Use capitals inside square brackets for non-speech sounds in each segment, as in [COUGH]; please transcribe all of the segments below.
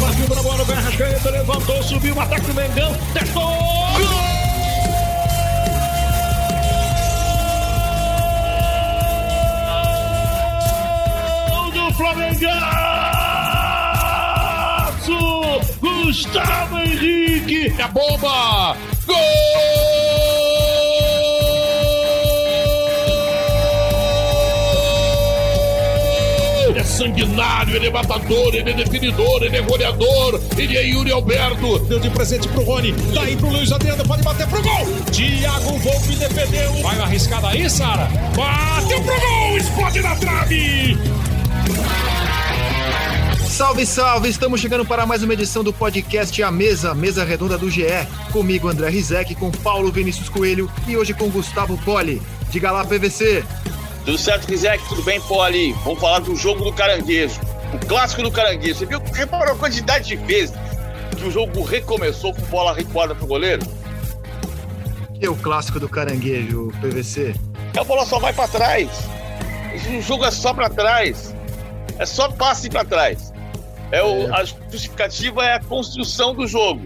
Partiu pra bola, o Berrascaeta levantou, subiu, ataque do Mengão, testou! Gol! Flamengaço! Gustavo Henrique! É bomba! Sanguinário, ele é matador, ele é definidor, ele é goleador, ele é Yuri Alberto. Deu de presente pro Rony, daí pro Luiz Adriano, pode bater pro gol! Thiago Volpe defendeu. Vai uma arriscada aí, Sara. Bateu pro gol, explode na trave! Salve, salve! Estamos chegando para mais uma edição do podcast A Mesa, mesa redonda do GE. Comigo, André Rizek, com Paulo Vinícius Coelho e hoje com Gustavo Poli. Diga lá, PVC. Tudo certo, Rizek? Tudo bem, Poli? Vamos falar do jogo do caranguejo. O clássico do caranguejo. Você viu? Reparou a quantidade de vezes que o jogo recomeçou com bola recuada pro goleiro? Que é o clássico do caranguejo, PVC? A bola só vai para trás. O jogo é só para trás. É só passe para trás. É o, a justificativa é a construção do jogo.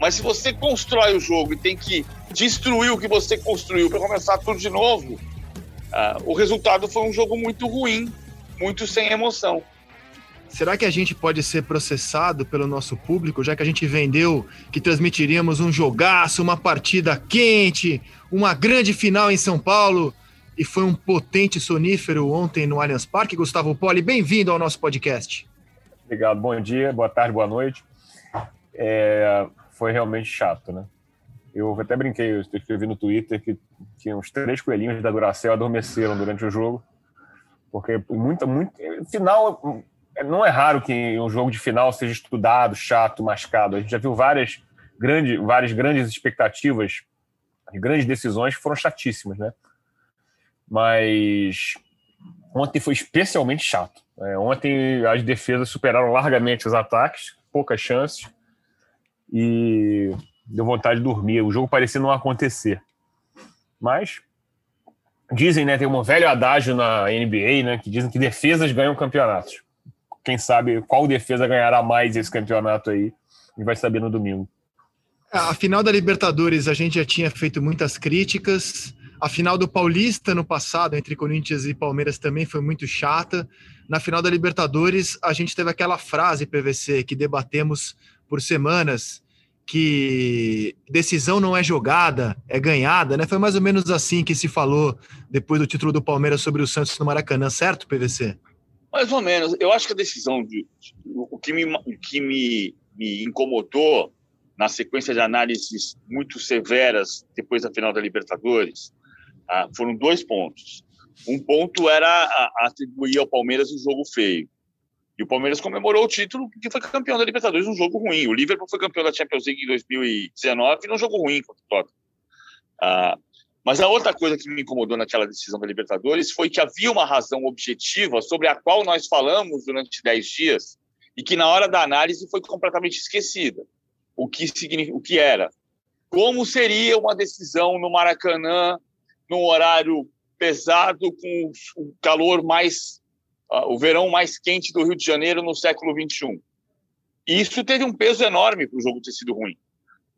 Mas se você constrói o jogo e tem que destruir o que você construiu para começar tudo de novo, uh, o resultado foi um jogo muito ruim, muito sem emoção. Será que a gente pode ser processado pelo nosso público, já que a gente vendeu que transmitiríamos um jogaço, uma partida quente, uma grande final em São Paulo e foi um potente sonífero ontem no Allianz Parque? Gustavo Poli, bem-vindo ao nosso podcast. Obrigado, bom dia, boa tarde, boa noite. É, foi realmente chato, né? Eu até brinquei, eu escrevi no Twitter que, que uns três coelhinhos da Duracell adormeceram durante o jogo, porque muita, muito, final não é raro que um jogo de final seja estudado, chato, mascado. A gente já viu várias grandes, várias grandes expectativas, grandes decisões que foram chatíssimas, né? Mas ontem foi especialmente chato. É, ontem as defesas superaram largamente os ataques, poucas chances, e deu vontade de dormir. O jogo parecia não acontecer. Mas dizem, né, tem um velho adágio na NBA, né, que dizem que defesas ganham campeonatos. Quem sabe qual defesa ganhará mais esse campeonato aí, a gente vai saber no domingo. A final da Libertadores a gente já tinha feito muitas críticas. A final do Paulista no passado, entre Corinthians e Palmeiras, também foi muito chata. Na final da Libertadores, a gente teve aquela frase, PVC, que debatemos por semanas, que decisão não é jogada, é ganhada, né? Foi mais ou menos assim que se falou depois do título do Palmeiras sobre o Santos no Maracanã, certo, PVC? Mais ou menos. Eu acho que a decisão de, o que me, o que me, me incomodou na sequência de análises muito severas depois da final da Libertadores ah, foram dois pontos. Um ponto era atribuir ao Palmeiras um jogo feio. E o Palmeiras comemorou o título porque foi campeão da Libertadores num jogo ruim. O Liverpool foi campeão da Champions League em 2019 num jogo ruim contra o Tottenham. Ah, mas a outra coisa que me incomodou naquela decisão da Libertadores foi que havia uma razão objetiva sobre a qual nós falamos durante 10 dias e que na hora da análise foi completamente esquecida. O que, o que era? Como seria uma decisão no Maracanã num horário pesado, com o calor mais. Uh, o verão mais quente do Rio de Janeiro no século XXI. E isso teve um peso enorme para o jogo ter sido ruim.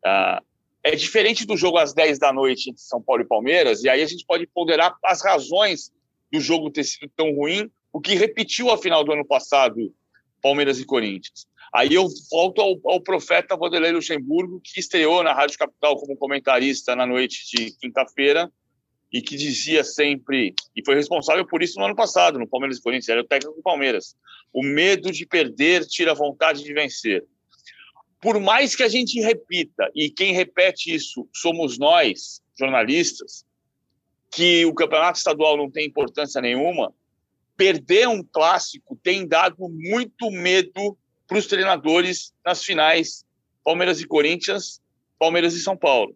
Uh, é diferente do jogo às 10 da noite entre São Paulo e Palmeiras, e aí a gente pode ponderar as razões do jogo ter sido tão ruim, o que repetiu a final do ano passado, Palmeiras e Corinthians. Aí eu volto ao, ao profeta Vanderlei Luxemburgo, que estreou na Rádio Capital como comentarista na noite de quinta-feira, e que dizia sempre, e foi responsável por isso no ano passado, no Palmeiras e Corinthians, era o técnico do Palmeiras. O medo de perder tira a vontade de vencer. Por mais que a gente repita, e quem repete isso somos nós, jornalistas, que o campeonato estadual não tem importância nenhuma, perder um clássico tem dado muito medo para os treinadores nas finais Palmeiras e Corinthians, Palmeiras e São Paulo.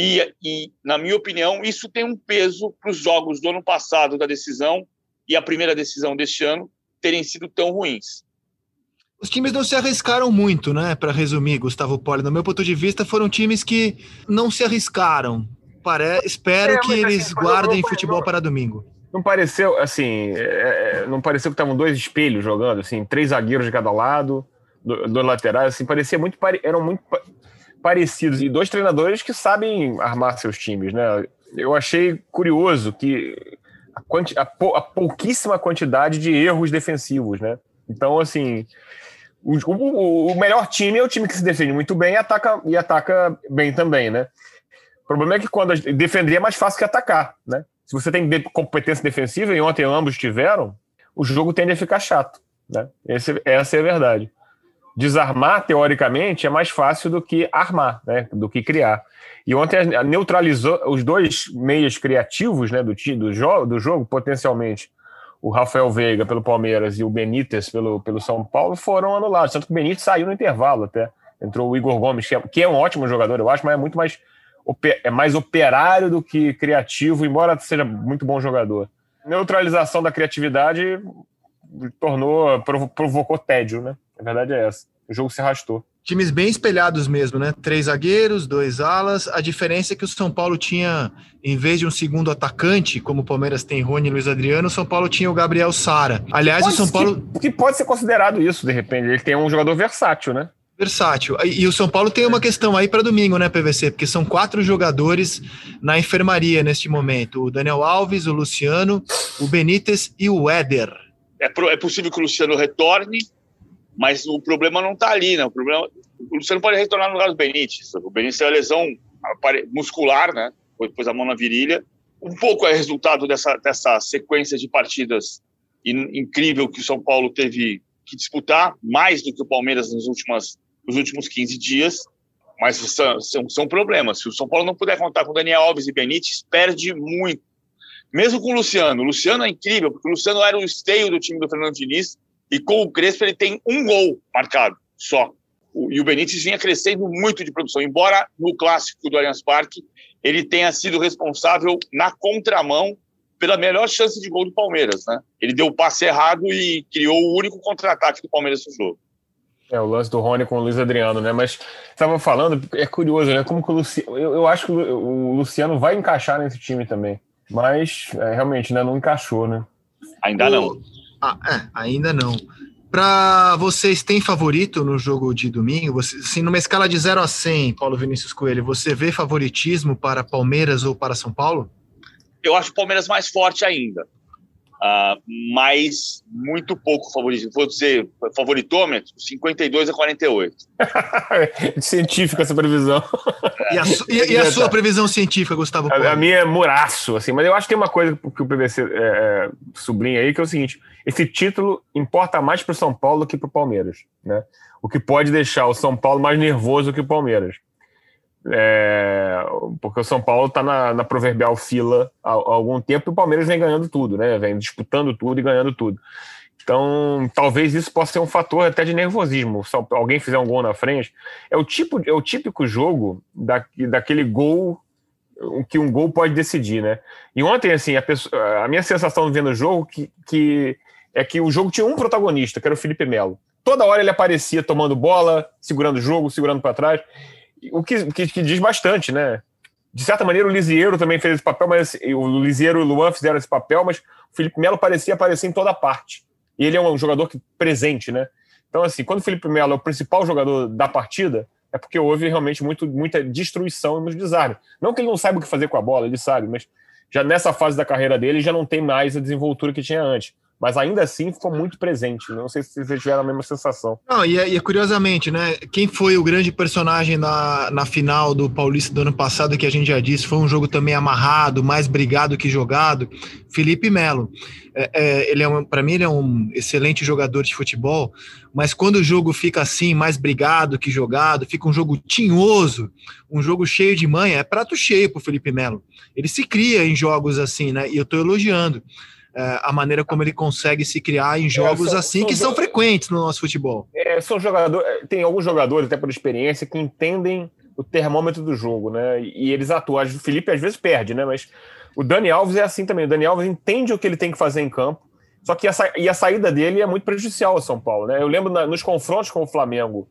E, e, na minha opinião, isso tem um peso para os jogos do ano passado da decisão e a primeira decisão deste ano terem sido tão ruins. Os times não se arriscaram muito, né? Para resumir, Gustavo Poli, no meu ponto de vista, foram times que não se arriscaram. pare... espero é, que assim, eles guardem futebol para domingo. Não pareceu, assim, é, é não pareceu que estavam dois espelhos jogando, assim, três zagueiros de cada lado, dois laterais, assim, parecia muito, eram muito parecidos e dois treinadores que sabem armar seus times, né? Eu achei curioso que a, quanti, a, a pouquíssima quantidade de erros defensivos, né? Então, assim, o, o, o, melhor time é o time que se defende muito bem e ataca, e ataca bem também, né? O problema é que quando defender é mais fácil que atacar, né? Se você tem competência defensiva, e ontem ambos tiveram, o jogo tende a ficar chato, né? Esse, essa é a verdade. Desarmar, teoricamente, é mais fácil do que armar, né? Do que criar. E ontem neutralizou os dois meias criativos né, do, do, jo do jogo, potencialmente, o Rafael Veiga pelo Palmeiras e o Benítez pelo, pelo São Paulo foram anulados. Tanto que o Benítez saiu no intervalo até. Entrou o Igor Gomes, que é, que é um ótimo jogador, eu acho, mas é muito mais, é mais operário do que criativo, embora seja muito bom jogador. Neutralização da criatividade tornou, provocou tédio, né? A verdade é essa. O jogo se arrastou. Times bem espelhados mesmo, né? Três zagueiros, dois alas. A diferença é que o São Paulo tinha, em vez de um segundo atacante, como o Palmeiras tem Rony e Luiz Adriano, o São Paulo tinha o Gabriel Sara. Aliás, pode, o São Paulo. Que, que pode ser considerado isso, de repente. Ele tem um jogador versátil, né? Versátil. E o São Paulo tem uma questão aí para domingo, né, PVC? Porque são quatro jogadores na enfermaria neste momento: o Daniel Alves, o Luciano, o Benítez e o Éder. É, é possível que o Luciano retorne, mas o problema não está ali, né? O problema, Luciano pode retornar no lugar do Benítez. O Benítez tem uma lesão muscular, né? Pôs a mão na virilha. Um pouco é resultado dessa, dessa sequência de partidas in, incrível que o São Paulo teve que disputar, mais do que o Palmeiras nos, últimas, nos últimos 15 dias. Mas são, são, são problemas. Se o São Paulo não puder contar com Daniel Alves e Benítez, perde muito. Mesmo com o Luciano. O Luciano é incrível, porque o Luciano era o esteio do time do Fernando Diniz e com o Crespo ele tem um gol marcado só. E o Benítez vinha crescendo muito de produção, embora no clássico do Allianz Parque ele tenha sido responsável na contramão pela melhor chance de gol do Palmeiras, né? Ele deu o passe errado e criou o único contra-ataque do Palmeiras no jogo. É, o lance do Rony com o Luiz Adriano, né? Mas estava falando, é curioso, né? Como que o Luciano. Eu, eu, acho que o Luciano vai encaixar nesse time também. Mas é, realmente, né? Não encaixou, né? Ainda o... não. Ah, é, ainda não. Para vocês, tem favorito no jogo de domingo? Você, assim, numa escala de 0 a 100, Paulo Vinícius Coelho, você vê favoritismo para Palmeiras ou para São Paulo? Eu acho o Palmeiras mais forte ainda. Uh, mas muito pouco favoritismo. Vou dizer, favoritômetro, 52 a 48. [LAUGHS] científica essa previsão. E a, su, e, e a sua previsão científica, Gustavo? A, a, minha é muraço, assim, mas eu acho que tem uma coisa que o PVC é, é, sublinha aí, que é o seguinte: esse título importa mais para o São Paulo do que para o Palmeiras. Né? O que pode deixar o São Paulo mais nervoso que o Palmeiras. É, porque o São Paulo está na, na, proverbial fila há, há, algum tempo e o Palmeiras vem ganhando tudo, né? Vem disputando tudo e ganhando tudo. Então, talvez isso possa ser um fator até de nervosismo. Se alguém fizer um gol na frente, é o tipo, é o típico jogo da, daquele gol que um gol pode decidir, né? E ontem, assim, a, pessoa, a minha sensação vendo o jogo que, que é que o jogo tinha um protagonista, que era o Felipe Melo. Toda hora ele aparecia tomando bola, segurando o jogo, segurando para trás o que, que, que, diz bastante, né? De certa maneira, o Lisieiro também fez esse papel, mas o Lisieiro e o Luan fizeram esse papel, mas o Felipe Melo parecia aparecer em toda parte. E ele é um jogador que, presente, né? Então, assim, quando o Felipe Melo é o principal jogador da partida, é porque houve realmente muito, muita destruição e muito desarme. Não que ele não saiba o que fazer com a bola, ele sabe, mas já nessa fase da carreira dele já não tem mais a desenvoltura que tinha antes mas ainda assim ficou muito presente. Não sei se vocês tiveram a mesma sensação. Não, e, e curiosamente, né? Quem foi o grande personagem na, na final do Paulista do ano passado, que a gente já disse, foi um jogo também amarrado, mais brigado que jogado, Felipe Melo. É, é, ele é um, para mim, ele é um excelente jogador de futebol, mas quando o jogo fica assim, mais brigado que jogado, fica um jogo tinhoso, um jogo cheio de manha, é prato cheio para Felipe Melo. Ele se cria em jogos assim, né? E eu estou elogiando é, a maneira como ele consegue se criar em jogos é, são, assim, são que são frequentes no nosso futebol. É, são jogadores, é, tem alguns jogadores, até por experiência, que entendem o termômetro do jogo, né? E eles atuam. O Felipe às vezes perde, né? Mas o Dani Alves é assim também. O Dani Alves entende o que ele tem que fazer em campo, só que a, sa e a saída dele é muito prejudicial ao São Paulo, né? Eu lembro na, nos confrontos com o Flamengo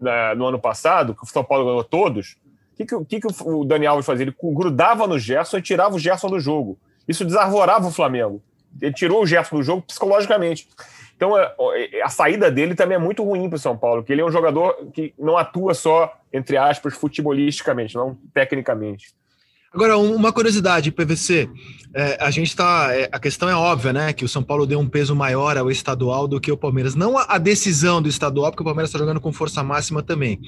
na, no ano passado, que o São Paulo ganhou todos, que, que, que, que o Dani Alves fazia? Ele grudava no Gerson e tirava o Gerson do jogo. Isso desarvorava o Flamengo. Ele tirou o Gerson do jogo psicologicamente. Então, é, é, a saída dele também é muito ruim para o São Paulo, porque ele é um jogador que não atua só, entre aspas, futebolisticamente, não tecnicamente. Agora, uma curiosidade, PVC. É, a gente está. É, a questão é óbvia, né? Que o São Paulo deu um peso maior ao estadual do que o Palmeiras. Não a, a decisão do estadual, porque o Palmeiras está jogando com força máxima também.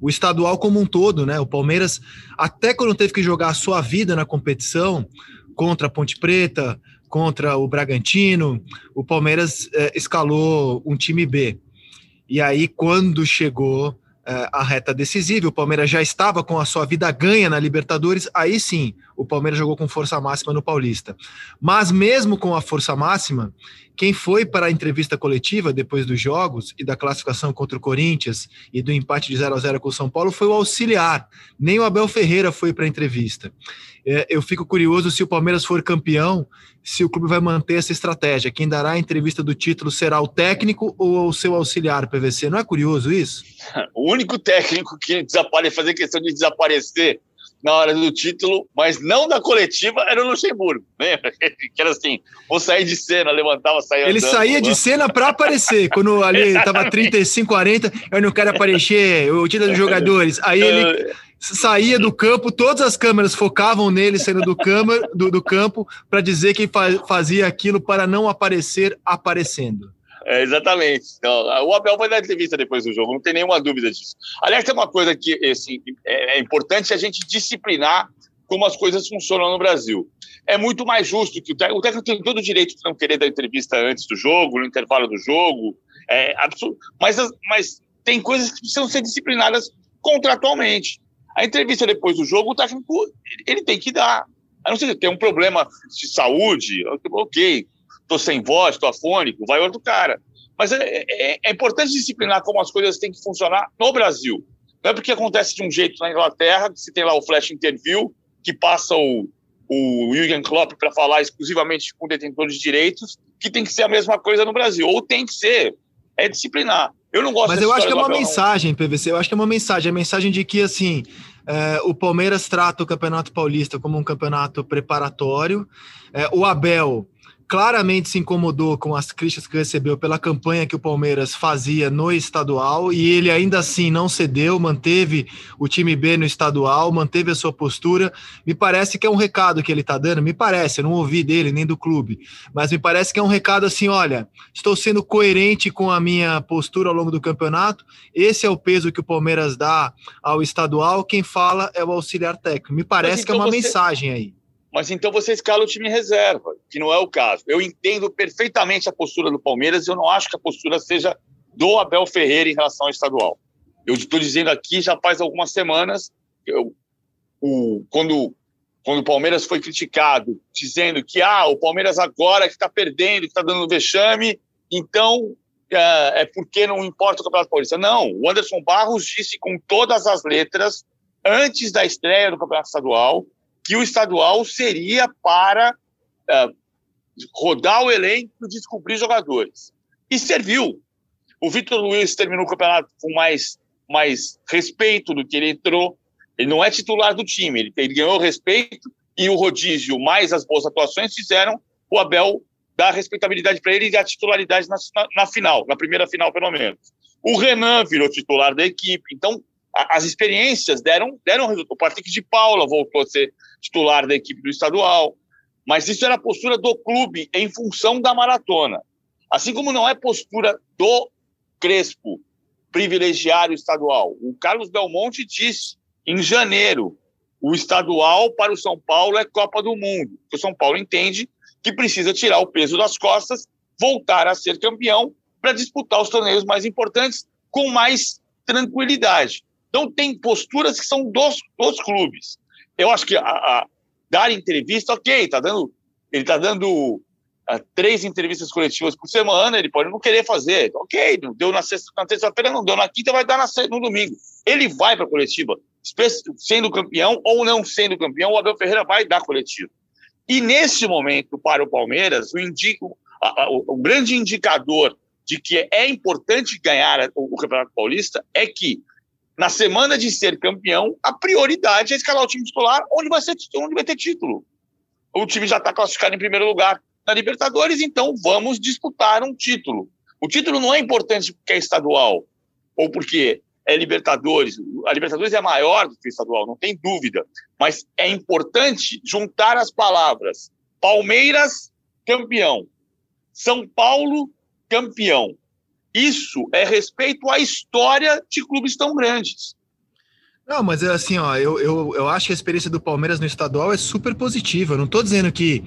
O estadual como um todo, né? O Palmeiras, até quando teve que jogar a sua vida na competição contra a Ponte Preta, contra o Bragantino, o Palmeiras é, escalou um time B. E aí, quando chegou é, a reta decisiva, o Palmeiras já estava com a sua vida ganha na Libertadores, aí sim, o Palmeiras jogou com força máxima no Paulista. Mas mesmo com a força máxima, quem foi para a entrevista coletiva depois dos jogos e da classificação contra o Corinthians e do empate de 0 a 0 com o São Paulo foi o auxiliar. Nem o Abel Ferreira foi para a entrevista. É, eu fico curioso se o Palmeiras for campeão, se o clube vai manter essa estratégia. Quem dará a entrevista do título será o técnico ou o seu auxiliar, PVC? Não é curioso isso? [LAUGHS] O único técnico que desaparece, fazer questão de desaparecer na hora do título, mas não da coletiva, era o Luxemburgo. Lembra? [LAUGHS] Que era assim, vou sair de cena, levantava, saía Ele andando, saía de cena para aparecer. Quando ali estava 35, 40, eu não quero aparecer, o título dos jogadores. Aí ele saía do campo, todas as câmeras focavam nele saindo do, câmera, do, do campo para dizer que fazia aquilo para não aparecer aparecendo. É, exatamente. Então, o Abel vai dar entrevista depois do jogo, não tem nenhuma dúvida disso. Aliás, tem uma coisa que assim, é, é importante a gente disciplinar como as coisas funcionam no Brasil. É muito mais justo que o técnico, o técnico tem todo o direito de não querer dar entrevista antes do jogo, no intervalo do jogo, é absurdo. Mas, mas tem coisas que precisam ser disciplinadas contratualmente. A entrevista depois do jogo, o técnico ele tem que dar. A não ser que tenha um problema de saúde, ok, estou sem voz, estou afônico, vai outro cara. Mas é, é, é, importante disciplinar como as coisas têm que funcionar no Brasil. Não é porque acontece de um jeito na Inglaterra, que se tem lá o flash interview, que passa o, o Jürgen Klopp para falar exclusivamente com detentores de direitos, que tem que ser a mesma coisa no Brasil. Ou tem que ser. É disciplinar. Eu não gosto Mas eu acho que é uma mensagem, PVC. Eu acho que é uma mensagem. A mensagem de que, assim, é, o Palmeiras trata o Campeonato Paulista como um campeonato preparatório. É, o Abel claramente se incomodou com as críticas que recebeu pela campanha que o Palmeiras fazia no estadual e ele ainda assim não cedeu, manteve o time B no estadual, manteve a sua postura. Me parece que é um recado que ele está dando, me parece, eu não ouvi dele nem do clube, mas me parece que é um recado assim: olha, estou sendo coerente com a minha postura ao longo do campeonato, esse é o peso que o Palmeiras dá ao estadual, quem fala é o auxiliar técnico. Me parece então que é uma você... mensagem aí. Mas então você escala o time reserva, que não é o caso. Eu entendo perfeitamente a postura do Palmeiras e eu não acho que a postura seja do Abel Ferreira em relação ao estadual. Eu estou dizendo aqui já faz algumas semanas, eu, o, quando, quando o Palmeiras foi criticado, dizendo que ah, o Palmeiras agora que está perdendo, que está dando vexame, então é, é porque não importa o Campeonato Paulista. Não, o Anderson Barros disse com todas as letras, antes da estreia do Campeonato Estadual, que o estadual seria para uh, rodar o elenco e descobrir jogadores. E serviu. O Vitor Luiz terminou o campeonato com mais, mais respeito do que ele entrou. Ele não é titular do time, ele, ele ganhou respeito e o rodízio mais as boas atuações fizeram o Abel dar respeitabilidade para ele e a titularidade na, na, na, final, na primeira final, pelo menos. O Renan virou titular da equipe. Então, as experiências deram, deram resultado. O Patrick de Paula voltou a ser titular da equipe do estadual. Mas isso era a postura do clube em função da maratona. Assim como não é postura do Crespo privilegiar o estadual. O Carlos Belmonte disse em janeiro: o estadual para o São Paulo é Copa do Mundo. O São Paulo entende que precisa tirar o peso das costas, voltar a ser campeão para disputar os torneios mais importantes com mais tranquilidade. Então, tem posturas que são dos, dos clubes eu acho que a, a dar entrevista, ok, tá dando, ele está dando uh, três entrevistas coletivas por semana, ele pode não querer fazer, ok, não deu na sexta, na terça-feira, não deu na quinta, vai dar na, no domingo. Ele vai para a coletiva, sendo campeão ou não sendo campeão, o Abel Ferreira vai dar coletiva. E nesse momento, para o Palmeiras, o, indico, a, a, o grande indicador de que é importante ganhar o, o Campeonato Paulista é que na semana de ser campeão, a prioridade é escalar o time titular onde vai, ser, onde vai ter título. O time já está classificado em primeiro lugar na Libertadores, então vamos disputar um título. O título não é importante porque é estadual ou porque é Libertadores. A Libertadores é maior do que o estadual, não tem dúvida. Mas é importante juntar as palavras Palmeiras, campeão. São Paulo, campeão. Isso é respeito à história de clubes tão grandes. Não, mas é assim, ó, eu, eu, eu acho que a experiência do Palmeiras no estadual é super positiva. Eu não estou dizendo que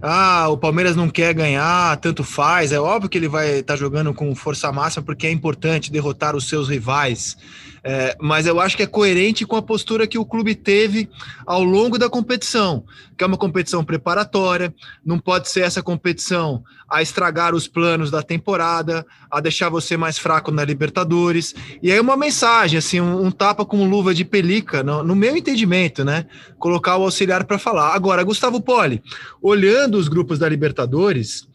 ah, o Palmeiras não quer ganhar, tanto faz. É óbvio que ele vai estar tá jogando com força máxima porque é importante derrotar os seus rivais. É, mas eu acho que é coerente com a postura que o clube teve ao longo da competição, que é uma competição preparatória, não pode ser essa competição a estragar os planos da temporada, a deixar você mais fraco na Libertadores. E aí uma mensagem, assim, um, um tapa com luva de pelica, no, no meu entendimento, né? Colocar o auxiliar para falar. Agora, Gustavo Poli, olhando os grupos da Libertadores,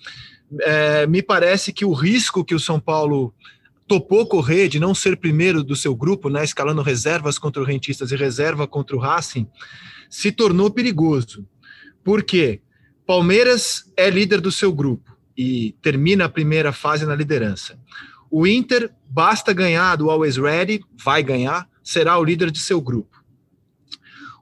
é, me parece que o risco que o São Paulo topou correr de não ser primeiro do seu grupo, né, escalando reservas contra o Rentistas e reserva contra o Racing, se tornou perigoso. Por quê? Palmeiras é líder do seu grupo e termina a primeira fase na liderança. O Inter, basta ganhar do Always Ready, vai ganhar, será o líder de seu grupo.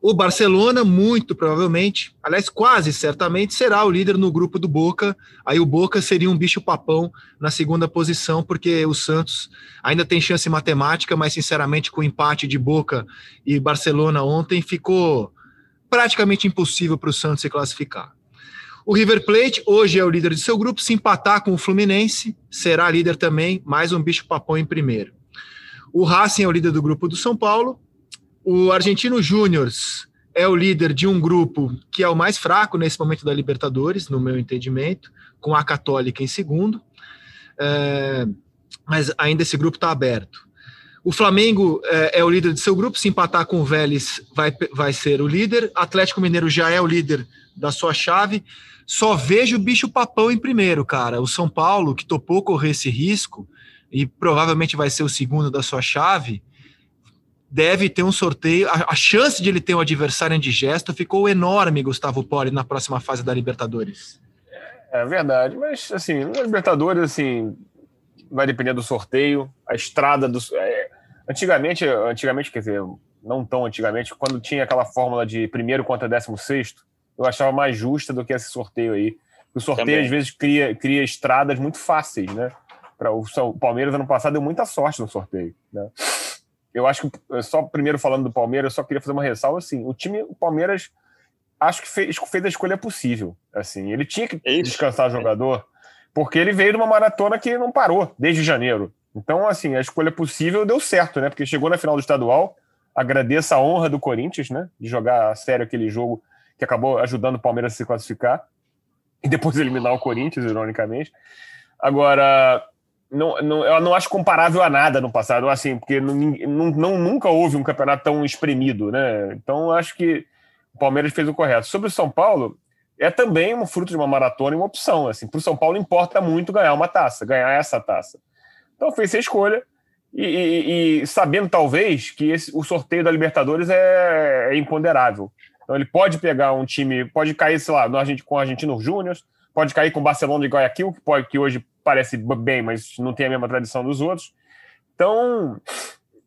O Barcelona, muito provavelmente, aliás, quase certamente, será o líder no grupo do Boca. Aí o Boca seria um bicho-papão na segunda posição, porque o Santos ainda tem chance matemática, mas sinceramente, com o empate de Boca e Barcelona ontem, ficou praticamente impossível para o Santos se classificar. O River Plate hoje é o líder de seu grupo. Se empatar com o Fluminense, será líder também, mais um bicho-papão em primeiro. O Racing é o líder do grupo do São Paulo o Argentino Júnior é o líder de um grupo que é o mais fraco nesse momento da Libertadores, no meu entendimento, com a Católica em segundo. É, mas ainda esse grupo está aberto. O Flamengo é, é, o líder de seu grupo, se empatar com o Vélez, vai, vai ser o líder. Atlético Mineiro já é o líder da sua chave. Só vejo o bicho papão em primeiro, cara. O São Paulo, que topou correr esse risco, e provavelmente vai ser o segundo da sua chave, deve ter um sorteio. A, a, chance de ele ter um adversário indigesto ficou enorme, Gustavo Poli, na próxima fase da Libertadores. É verdade, mas assim, na Libertadores, assim, vai depender do sorteio, a estrada do. É, antigamente, antigamente, quer dizer, não tão antigamente, quando tinha aquela fórmula de primeiro contra décimo sexto, eu achava mais justa do que esse sorteio aí. O sorteio, Também. às vezes, cria, cria estradas muito fáceis, né? Para o Palmeiras, ano passado, deu muita sorte no sorteio, né? Eu acho que, eh, só primeiro falando do Palmeiras, eu só queria fazer uma ressalva, assim, o time, o Palmeiras, acho que fez, fez a escolha possível, assim, ele tinha que descansar o jogador, porque ele veio de uma maratona que não parou, desde janeiro. Então, assim, a escolha possível deu certo, né, porque chegou na final do estadual, agradeço a honra do Corinthians, né, de jogar a sério aquele jogo que acabou ajudando o Palmeiras a se classificar, e depois [LAUGHS] eliminar o Corinthians, ironicamente. Agora, não, não, eu não acho comparável a nada no passado, assim, porque não, não, nunca houve um campeonato tão espremido, né? Então, acho que o Palmeiras fez o correto. Sobre o São Paulo, é também um fruto de uma maratona e uma opção. Assim, para o São Paulo importa muito ganhar uma taça, ganhar essa taça. Então, fez a escolha e, e, e sabendo talvez que esse, o sorteio da Libertadores é, é, imponderável. Então, ele pode pegar um time, pode cair, sei lá, no com o Argentino Júnior, pode cair com o Barcelona de Guayaquil, que, pode, que hoje parece bem, mas não tem a mesma tradição dos outros. Então,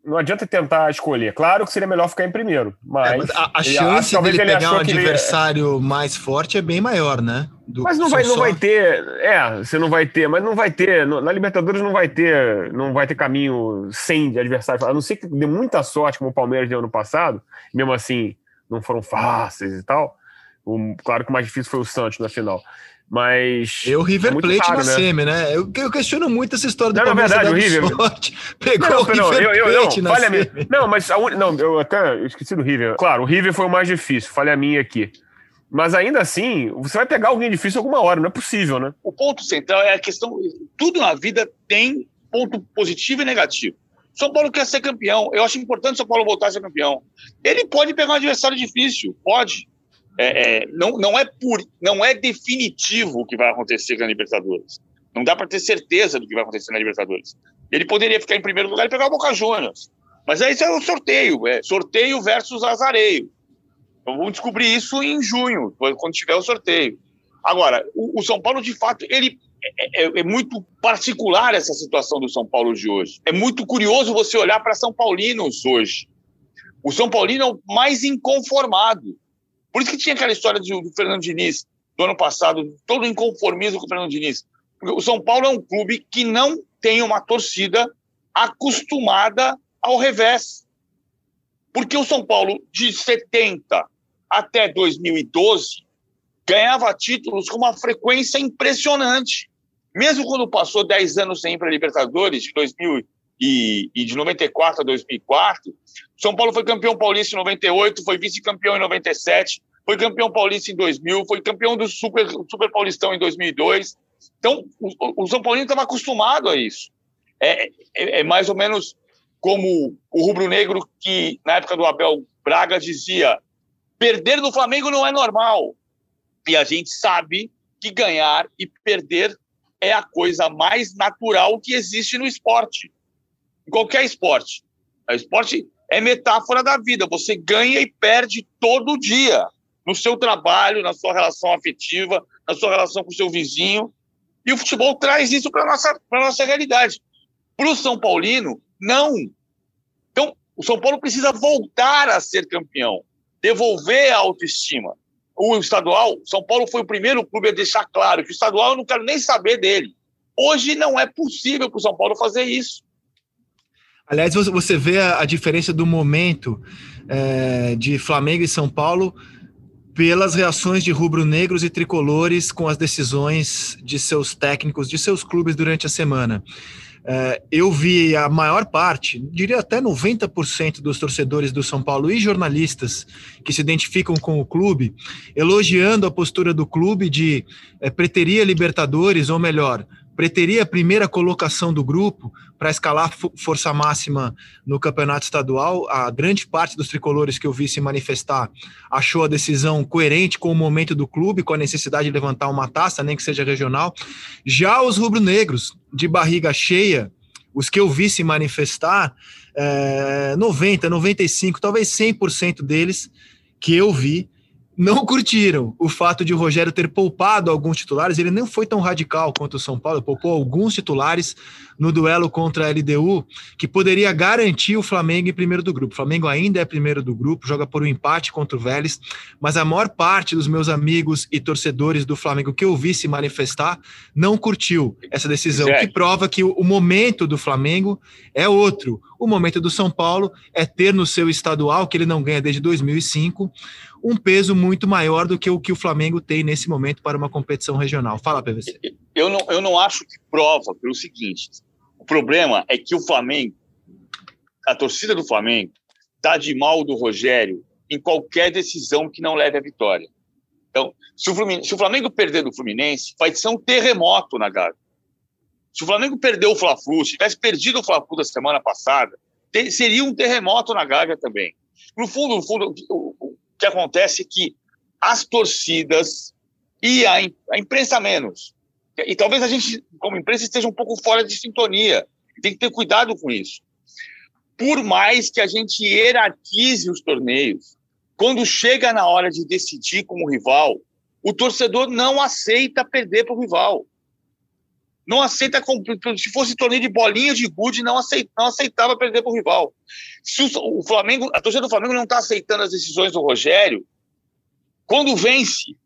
não adianta tentar escolher. Claro que seria melhor ficar em primeiro, mas, é, mas a, a chance dele pegar um adversário ele... mais forte é bem maior, né? Do mas não vai, não vai ter, é, você não vai ter, mas não vai ter, na Libertadores não vai ter, não vai ter caminho sem de adversário, a não ser que dê muita sorte como o Palmeiras deu ano passado, mesmo assim não foram fáceis e tal. O, claro que o mais difícil foi o Santos na final. Mas. Eu, River é Plate raro, na né? semi, né? Eu, eu, questiono muito essa história do não, Palmeiras. Na verdade, o River. Sorte, pegou não, o River não, eu, Plate não, na falha semi. Minha. Não, mas a un... não, eu até esqueci do River. Claro, o River foi o mais difícil, falha minha aqui. Mas ainda assim, você vai pegar alguém difícil alguma hora, não é possível, né? O ponto central é a questão. Tudo na vida tem ponto positivo e negativo. São Paulo quer ser campeão. Eu acho importante o São Paulo voltar a ser campeão. Ele pode pegar um adversário difícil, pode é, é, não, não, é não é definitivo o que vai acontecer na Libertadores. Não dá para ter certeza do que vai acontecer na Libertadores. Ele poderia ficar em primeiro lugar e pegar o Boca Juniors. Mas aí é o sorteio, é sorteio versus azareio. Então vamos descobrir isso em junho, quando tiver o sorteio. Agora, o, o São Paulo, de fato, ele é, é, é, muito particular essa situação do São Paulo de hoje. É muito curioso você olhar para São Paulinos hoje. O São Paulino é o mais inconformado. Por isso que tinha aquela história do, do Fernando Diniz do ano passado, todo inconformismo com o Fernando Diniz. Porque o São Paulo é um clube que não tem uma torcida acostumada ao revés. Porque o São Paulo, de 70 até 2012, ganhava títulos com uma frequência impressionante. Mesmo quando passou 10 anos sem ir para a Libertadores, de 2000 e, e, de 94 a 2004, São Paulo foi campeão paulista em 98, foi vice-campeão em 97, foi campeão paulista em 2000, foi campeão do Super, Super Paulistão em 2002. Então, o, o São Paulino estava acostumado a isso. É, é, é, mais ou menos como o rubro-negro que, na época do Abel Braga, dizia perder do Flamengo não é normal. E a gente sabe que ganhar e perder é a coisa mais natural que existe no esporte. Em qualquer esporte. O esporte é metáfora da vida. Você ganha e perde todo dia. No seu trabalho, na sua relação afetiva, na sua relação com o seu vizinho. E o futebol traz isso para a nossa, nossa realidade. Para o São Paulino, não. Então, o São Paulo precisa voltar a ser campeão, devolver a autoestima o estadual, São Paulo foi o primeiro clube a deixar claro que o estadual eu não quero nem saber dele. Hoje não é possível para o São Paulo fazer isso. Aliás, você vê a diferença do momento é, de Flamengo e São Paulo pelas reações de rubro-negros e tricolores com as decisões de seus técnicos, de seus clubes durante a semana. É, eu vi a maior parte, diria até 90% dos torcedores do São Paulo e jornalistas que se identificam com o clube, elogiando a postura do clube de é, preteria Libertadores, ou melhor, preteria a primeira colocação do grupo para escalar força máxima no campeonato estadual. A grande parte dos tricolores que eu vi se manifestar achou a decisão coerente com o momento do clube, com a necessidade de levantar uma taça, nem que seja regional. Já os rubro-negros, de barriga cheia, os que eu vi se manifestar, é, 90, 95, talvez 100% deles que eu vi não curtiram o fato de o Rogério ter poupado alguns titulares. Ele não foi tão radical quanto o São Paulo, poupou alguns titulares no duelo contra a LDU, que poderia garantir o Flamengo em primeiro do grupo. O Flamengo ainda é primeiro do grupo, joga por um empate contra o Vélez, mas a maior parte dos meus amigos e torcedores do Flamengo que eu vi se manifestar não curtiu essa decisão, que prova que o momento do Flamengo é outro. O momento do São Paulo é ter no seu estadual, que ele não ganha desde 2005, um peso muito maior do que o que o Flamengo tem nesse momento para uma competição regional. Fala, PVC. Eu não, eu não acho que prova pelo seguinte: o problema é que o Flamengo, a torcida do Flamengo, está de mal do Rogério em qualquer decisão que não leve à vitória. Então, se o, se o Flamengo perder do Fluminense, vai ser um terremoto na Gávea. Se o Flamengo perder o Fla-Flu, se tivesse perdido o Fla-Flu da semana passada, seria um terremoto na Gávea também. No fundo, no fundo, o que acontece é que as torcidas e a, a imprensa menos, e talvez a gente, como imprensa, esteja um pouco fora de sintonia. Tem que ter cuidado com isso. Por mais que a gente hierarquize os torneios, quando chega na hora de decidir como rival, o torcedor não aceita perder para o rival. Não aceita, se fosse torneio de bolinha de gude, não, não aceitava perder para o rival. Se o, o Flamengo, a torcida do Flamengo não está aceitando as decisões do Rogério, quando vence,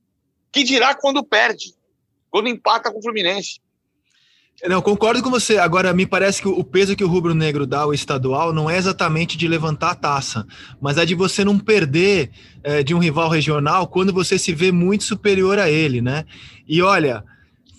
que dirá quando perde, quando empata com o Fluminense. Não, concordo com você. Agora, me parece que o peso que o Rubro Negro dá ao estadual não é exatamente de levantar a taça, mas é de você não perder é, de um rival regional quando você se vê muito superior a ele, né? E olha,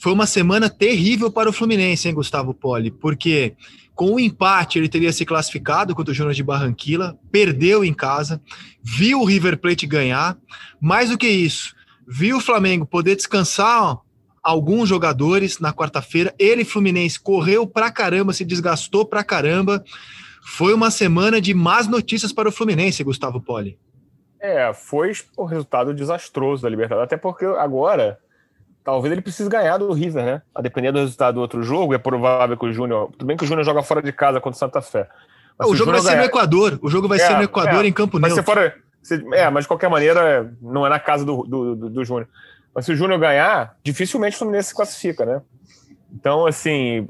foi uma semana terrível para o Fluminense, hein, Gustavo Poli? Porque com o empate ele teria se classificado contra o Júnior de Barranquilla, perdeu em casa, viu o River Plate ganhar, mais do que isso, viu o Flamengo poder descansar alguns jogadores na quarta-feira. Ele, Fluminense, correu pra caramba, se desgastou pra caramba. Foi uma semana de más notícias para o Fluminense, Gustavo Poli. É, foi o resultado desastroso da Libertadores, até porque agora talvez ele precise ganhar do River, né? A depender do resultado do outro jogo, é provável que o Júnior. Tudo bem que o Júnior joga fora de casa contra o Santa Fé. o jogo vai ganhar... ser no Equador. O jogo vai é, ser no Equador, é, em Campo Neutro. Se for, se, é, mas de qualquer maneira, não é na casa do, do, do, do Júnior. Mas se o Júnior ganhar, dificilmente o Fluminense se classifica, né? Então, assim,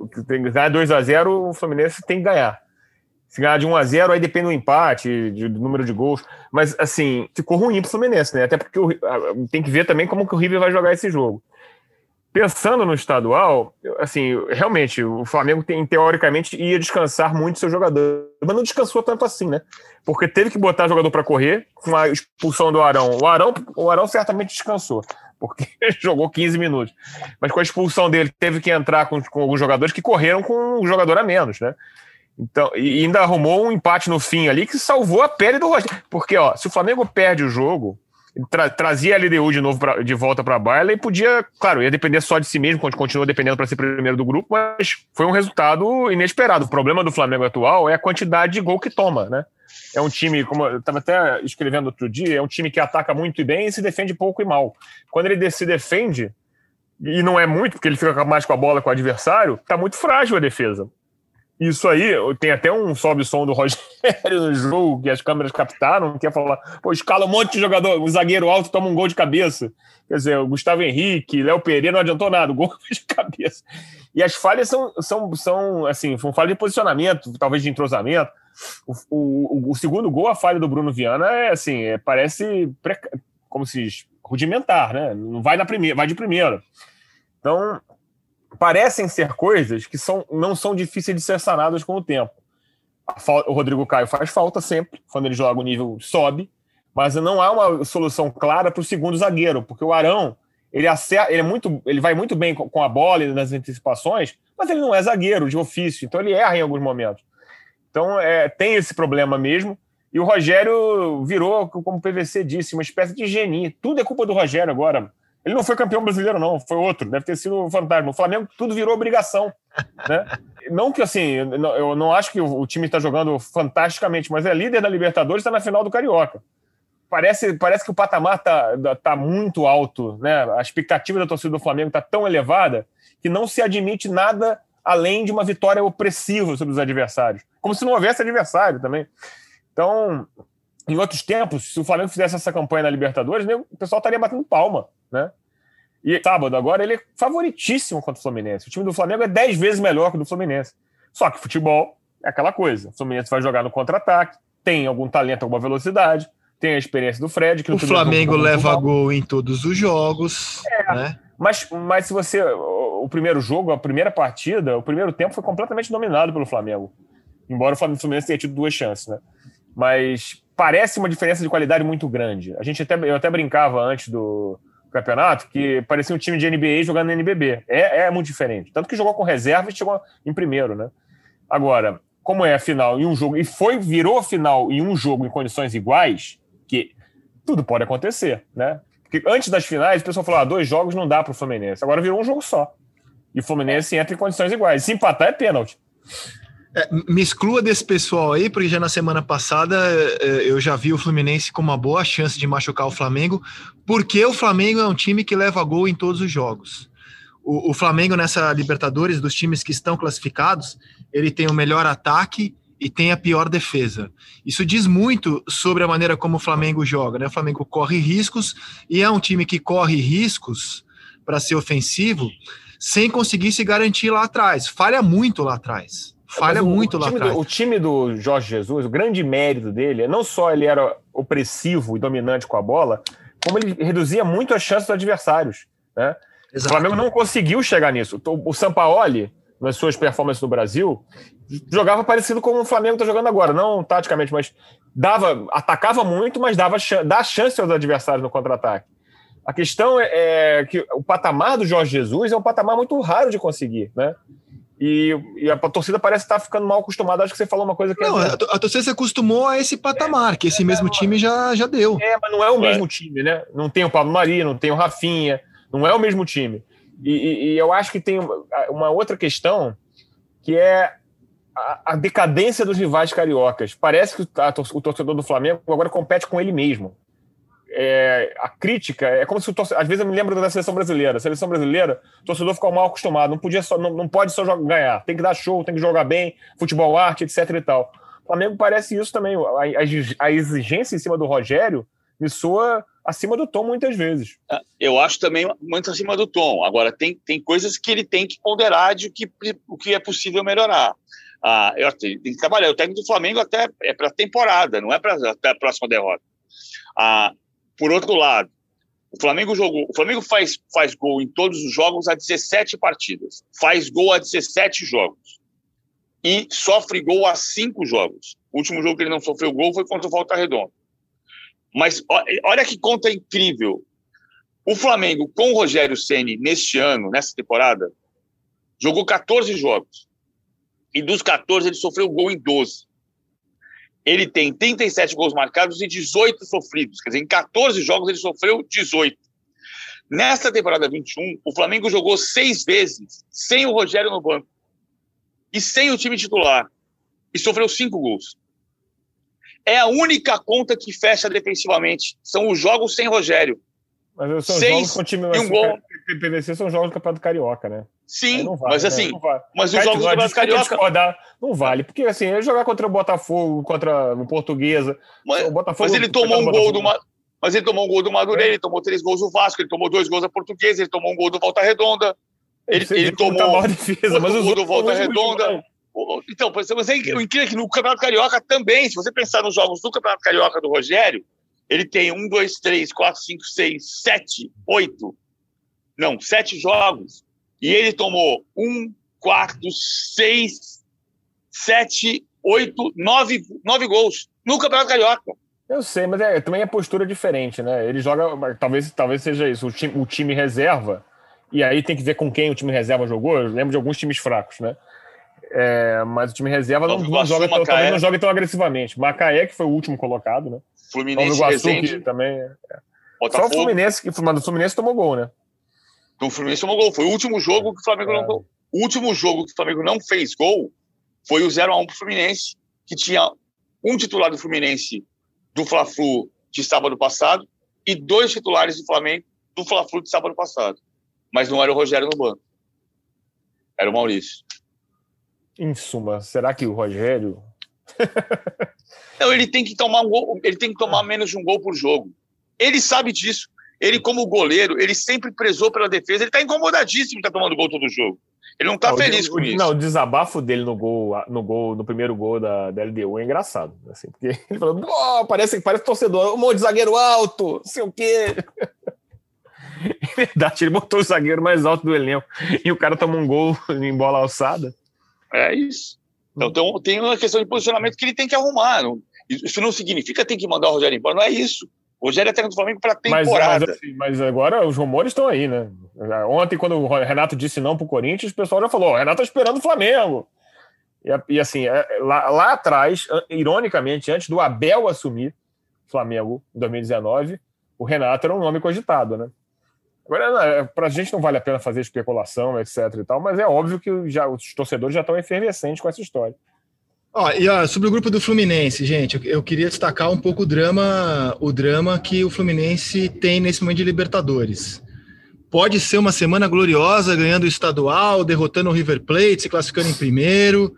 ganhar 2 a 0 o Fluminense tem que ganhar. Se ganhar de 1 a 0 aí depende do empate, do número de gols. Mas, assim, ficou ruim pro Fluminense, né? Até porque o, tem que ver também como que o River vai jogar esse jogo. Pensando no estadual, assim, realmente, o Flamengo tem, teoricamente ia descansar muito seu jogador, mas não descansou tanto assim, né? Porque teve que botar jogador para correr com a expulsão do Arão. O Arão, o Arão certamente descansou, porque [LAUGHS] jogou 15 minutos. Mas com a expulsão dele, teve que entrar com, com alguns jogadores que correram com um jogador a menos, né? Então, e ainda arrumou um empate no fim ali que salvou a pele do Rogério. Porque, ó, se o Flamengo perde o jogo, tra trazia a LDU de novo pra, de volta para a Baila e podia, claro, ia depender só de si mesmo, quando continua dependendo para ser primeiro do grupo, mas foi um resultado inesperado. O problema do Flamengo atual é a quantidade de gol que toma, né? É um time, como eu estava até escrevendo outro dia, é um time que ataca muito e bem e se defende pouco e mal. Quando ele se defende, e não é muito, porque ele fica mais com a bola com o adversário, tá muito frágil a defesa. Isso aí, tem até um sobe-som do Rogério [LAUGHS] no jogo que as câmeras captaram, que ia falar, pô, escala um monte de jogador, o zagueiro alto toma um gol de cabeça. Quer dizer, o Gustavo Henrique, Léo Pereira não adiantou nada, o [LAUGHS] gol de cabeça. E as falhas são, são, são assim, foi um falha de posicionamento, talvez de entrosamento. O, o, o, segundo gol, a falha do Bruno Viana, é assim, é, parece como se diz, rudimentar, né? Não vai na primeira, vai de primeira. Então, parecem ser coisas que são, não são difíceis de ser sanadas com o tempo. O Rodrigo Caio faz falta sempre, quando ele joga o nível sobe, mas não há uma solução clara para o segundo zagueiro, porque o Arão ele, acerta, ele, é muito, ele vai muito bem com a bola e nas antecipações, mas ele não é zagueiro de ofício, então ele erra em alguns momentos. Então é, tem esse problema mesmo. E o Rogério virou, como o PVC disse, uma espécie de genie. Tudo é culpa do Rogério agora. Ele não foi campeão brasileiro, não, foi outro, deve ter sido o fantasma. O Flamengo tudo virou obrigação. Né? [LAUGHS] não que assim, eu não acho que o time está jogando fantasticamente, mas é líder da Libertadores, está na final do Carioca. Parece, parece que o patamar está tá muito alto, né? A expectativa da torcida do Flamengo está tão elevada que não se admite nada além de uma vitória opressiva sobre os adversários. Como se não houvesse adversário também. Então, em outros tempos, se o Flamengo fizesse essa campanha na Libertadores, o pessoal estaria batendo palma né? E sábado agora ele é favoritíssimo contra o Fluminense. O time do Flamengo é 10 vezes melhor que o do Fluminense. Só que futebol é aquela coisa. O Fluminense vai jogar no contra-ataque, tem algum talento, alguma velocidade, tem a experiência do Fred. o Flamengo leva gol em todos os jogos. É, né? mas, mas se você. O, o primeiro jogo, a primeira partida, o primeiro tempo foi completamente dominado pelo Flamengo. Embora o Fluminense tenha tido duas chances, né? Mas parece uma diferença de qualidade muito grande. A gente até, eu até brincava antes do, campeonato que parecia um time de NBA jogando no NBB. É, é muito diferente. Tanto que jogou com reserva e chegou em primeiro, né? Agora, como é a final em um jogo, e foi, virou final em um jogo em condições iguais, que tudo pode acontecer, né? Porque antes das finais, o pessoal falou: ah, dois jogos não dá para o Fluminense. Agora virou um jogo só. E o Fluminense entra em condições iguais. Se empatar, é pênalti. É, me exclua desse pessoal aí, porque já na semana passada é, eu já vi o Fluminense com uma boa chance de machucar o Flamengo, porque o Flamengo é um time que leva gol em todos os jogos. O, o Flamengo nessa Libertadores, dos times que estão classificados, ele tem o melhor ataque e tem a pior defesa. Isso diz muito sobre a maneira como o Flamengo joga. Né? O Flamengo corre riscos e é um time que corre riscos para ser ofensivo sem conseguir se garantir lá atrás. Falha muito lá atrás falha o, muito o lá atrás. Do, o time do Jorge Jesus, o grande mérito dele, é não só ele era opressivo e dominante com a bola, como ele reduzia muito as chances dos adversários. Né? O Flamengo não conseguiu chegar nisso. O Sampaoli, nas suas performances no Brasil, jogava parecido com o Flamengo está jogando agora, não taticamente, mas dava, atacava muito, mas dava dá chance aos adversários no contra-ataque. A questão é, é, que o patamar do Jorge Jesus é um patamar muito raro de conseguir, né? E, e, a torcida parece estar ficando mal acostumada. Acho que você falou uma coisa que. Não, é... a torcida se acostumou a esse patamar, é, que esse é, mesmo time já, já deu. É, mas não é o mesmo time, né? Não tem o Pablo Maria, não tem o Rafinha, não é o mesmo time. E, e, e eu acho que tem uma outra questão que é a, a decadência dos rivais cariocas. Parece que a, o torcedor do Flamengo agora compete com ele mesmo é, a crítica é como se o torcedor, às vezes eu me lembro da seleção brasileira. A seleção brasileira, o torcedor ficou mal acostumado, não podia só, não, não pode só ganhar, tem que dar show, tem que jogar bem, futebol arte, etc e tal. O Flamengo parece isso também. A, a exigência em cima do Rogério me soa acima do tom muitas vezes. Ah, eu acho também muito acima do tom. Agora, tem, tem coisas que ele tem que ponderar de que, o que é possível melhorar. Ah, eu tenho que trabalhar. O técnico do Flamengo até é para temporada, não é para a próxima derrota. Ah, por outro lado, o Flamengo jogou. O Flamengo faz, faz gol em todos os jogos há 17 partidas. Faz gol há 17 jogos. E sofre gol há 5 jogos. O último jogo que ele não sofreu gol foi contra o Volta Redonda. Mas olha que conta incrível. O Flamengo, com o Rogério Ceni neste ano, nessa temporada, jogou 14 jogos. E dos 14, ele sofreu gol em 12. Ele tem 37 gols marcados e 18 sofridos. Quer dizer, em 14 jogos, ele sofreu 18. Nesta temporada 21, o Flamengo jogou seis vezes sem o Rogério no banco e sem o time titular. E sofreu cinco gols. É a única conta que fecha defensivamente. São os jogos sem Rogério. Mas são Seis jogos com time e um gol. PVC são jogos do Campeonato Carioca, né? Sim, vale, mas né? assim, vale. mas os jogos do Campeonato Carioca não vale, porque assim, ele jogar contra o Botafogo, contra o Portuguesa, mas, o Botafogo, mas ele tomou um gol do mas ele tomou um gol do Madureira, é. ele tomou três gols do Vasco, ele tomou dois gols da Portuguesa, ele tomou um gol do Volta Redonda, ele, ele tomou defesa, mas um gol do Volta Redonda. Então, mas é incrível que no Campeonato Carioca também, se você pensar nos jogos do Campeonato Carioca do Rogério, ele tem um, dois, três, quatro, cinco, seis, sete, oito, não, sete jogos. E ele tomou um, quatro, seis, sete, oito, nove, nove gols no Campeonato Carioca. Eu sei, mas é, também é postura diferente, né? Ele joga, talvez, talvez seja isso, o time, o time reserva, e aí tem que ver com quem o time reserva jogou. Eu lembro de alguns times fracos, né? É, mas o time reserva não, não, joga tão, não joga tão agressivamente. Macaé, que foi o último colocado, né? Fluminense Iguaçu, também. É. Só o Fluminense, que mas o Fluminense tomou gol, né? Então o Fluminense tomou gol. Foi o último jogo que o Flamengo é. não. O último jogo que o Flamengo não fez gol foi o 0x1 pro Fluminense, que tinha um titular do Fluminense do Fla-Flu de sábado passado e dois titulares do Flamengo do Fla-Flu de sábado passado. Mas não era o Rogério no banco. Era o Maurício. Em suma, será que o Rogério. [LAUGHS] não, ele tem que tomar um gol, ele tem que tomar menos de um gol por jogo. Ele sabe disso. Ele, como goleiro, ele sempre prezou pela defesa. Ele está incomodadíssimo de estar tá tomando gol todo jogo. Ele não está feliz o, com isso. Não, o desabafo dele no gol, no gol, no primeiro gol da, da LDU é engraçado. Assim, porque [LAUGHS] ele falou, oh, parece, parece torcedor, um monte de zagueiro alto, não sei o quê. [LAUGHS] É verdade, ele botou o zagueiro mais alto do elenco e o cara tomou um gol [LAUGHS] em bola alçada. É isso. Então tem uma questão de posicionamento que ele tem que arrumar. Isso não significa tem que mandar o Rogério embora, não é isso. Rogério é técnico do Flamengo para temporada. Mas, mas, mas, agora os rumores estão aí, né? Ontem, quando o Renato disse não para o Corinthians, o pessoal já falou: o Renato está esperando o Flamengo. E, e assim, é, lá, lá, atrás, ironicamente, antes do Abel assumir Flamengo em 2019, o Renato era um nome cogitado, né? Agora, é, para a gente não vale a pena fazer especulação, etc e tal, mas é óbvio que já, os torcedores já estão efervescentes com essa história. Ó, e ó, sobre o grupo do Fluminense, gente, eu, eu, queria destacar um pouco o drama, o drama que o Fluminense tem nesse momento de Libertadores. Pode ser uma semana gloriosa, ganhando o estadual, derrotando o River Plate, se classificando em primeiro,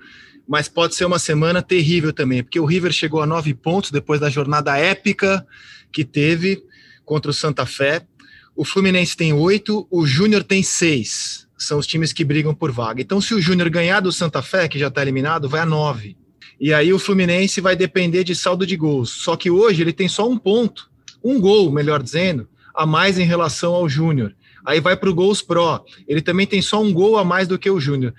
mas pode ser uma semana terrível também, porque o River chegou a nove pontos depois da jornada épica que teve contra o Santa Fé. O Fluminense tem oito, o Júnior tem seis. São os times que brigam por vaga. Então, se o Júnior ganhar do Santa Fé, que já está eliminado, vai a nove. E aí o Fluminense vai depender de saldo de gols. Só que hoje ele tem só um ponto, um gol, melhor dizendo, a mais em relação ao Júnior. Aí vai para o Gols Pro. Ele também tem só um gol a mais do que o Júnior.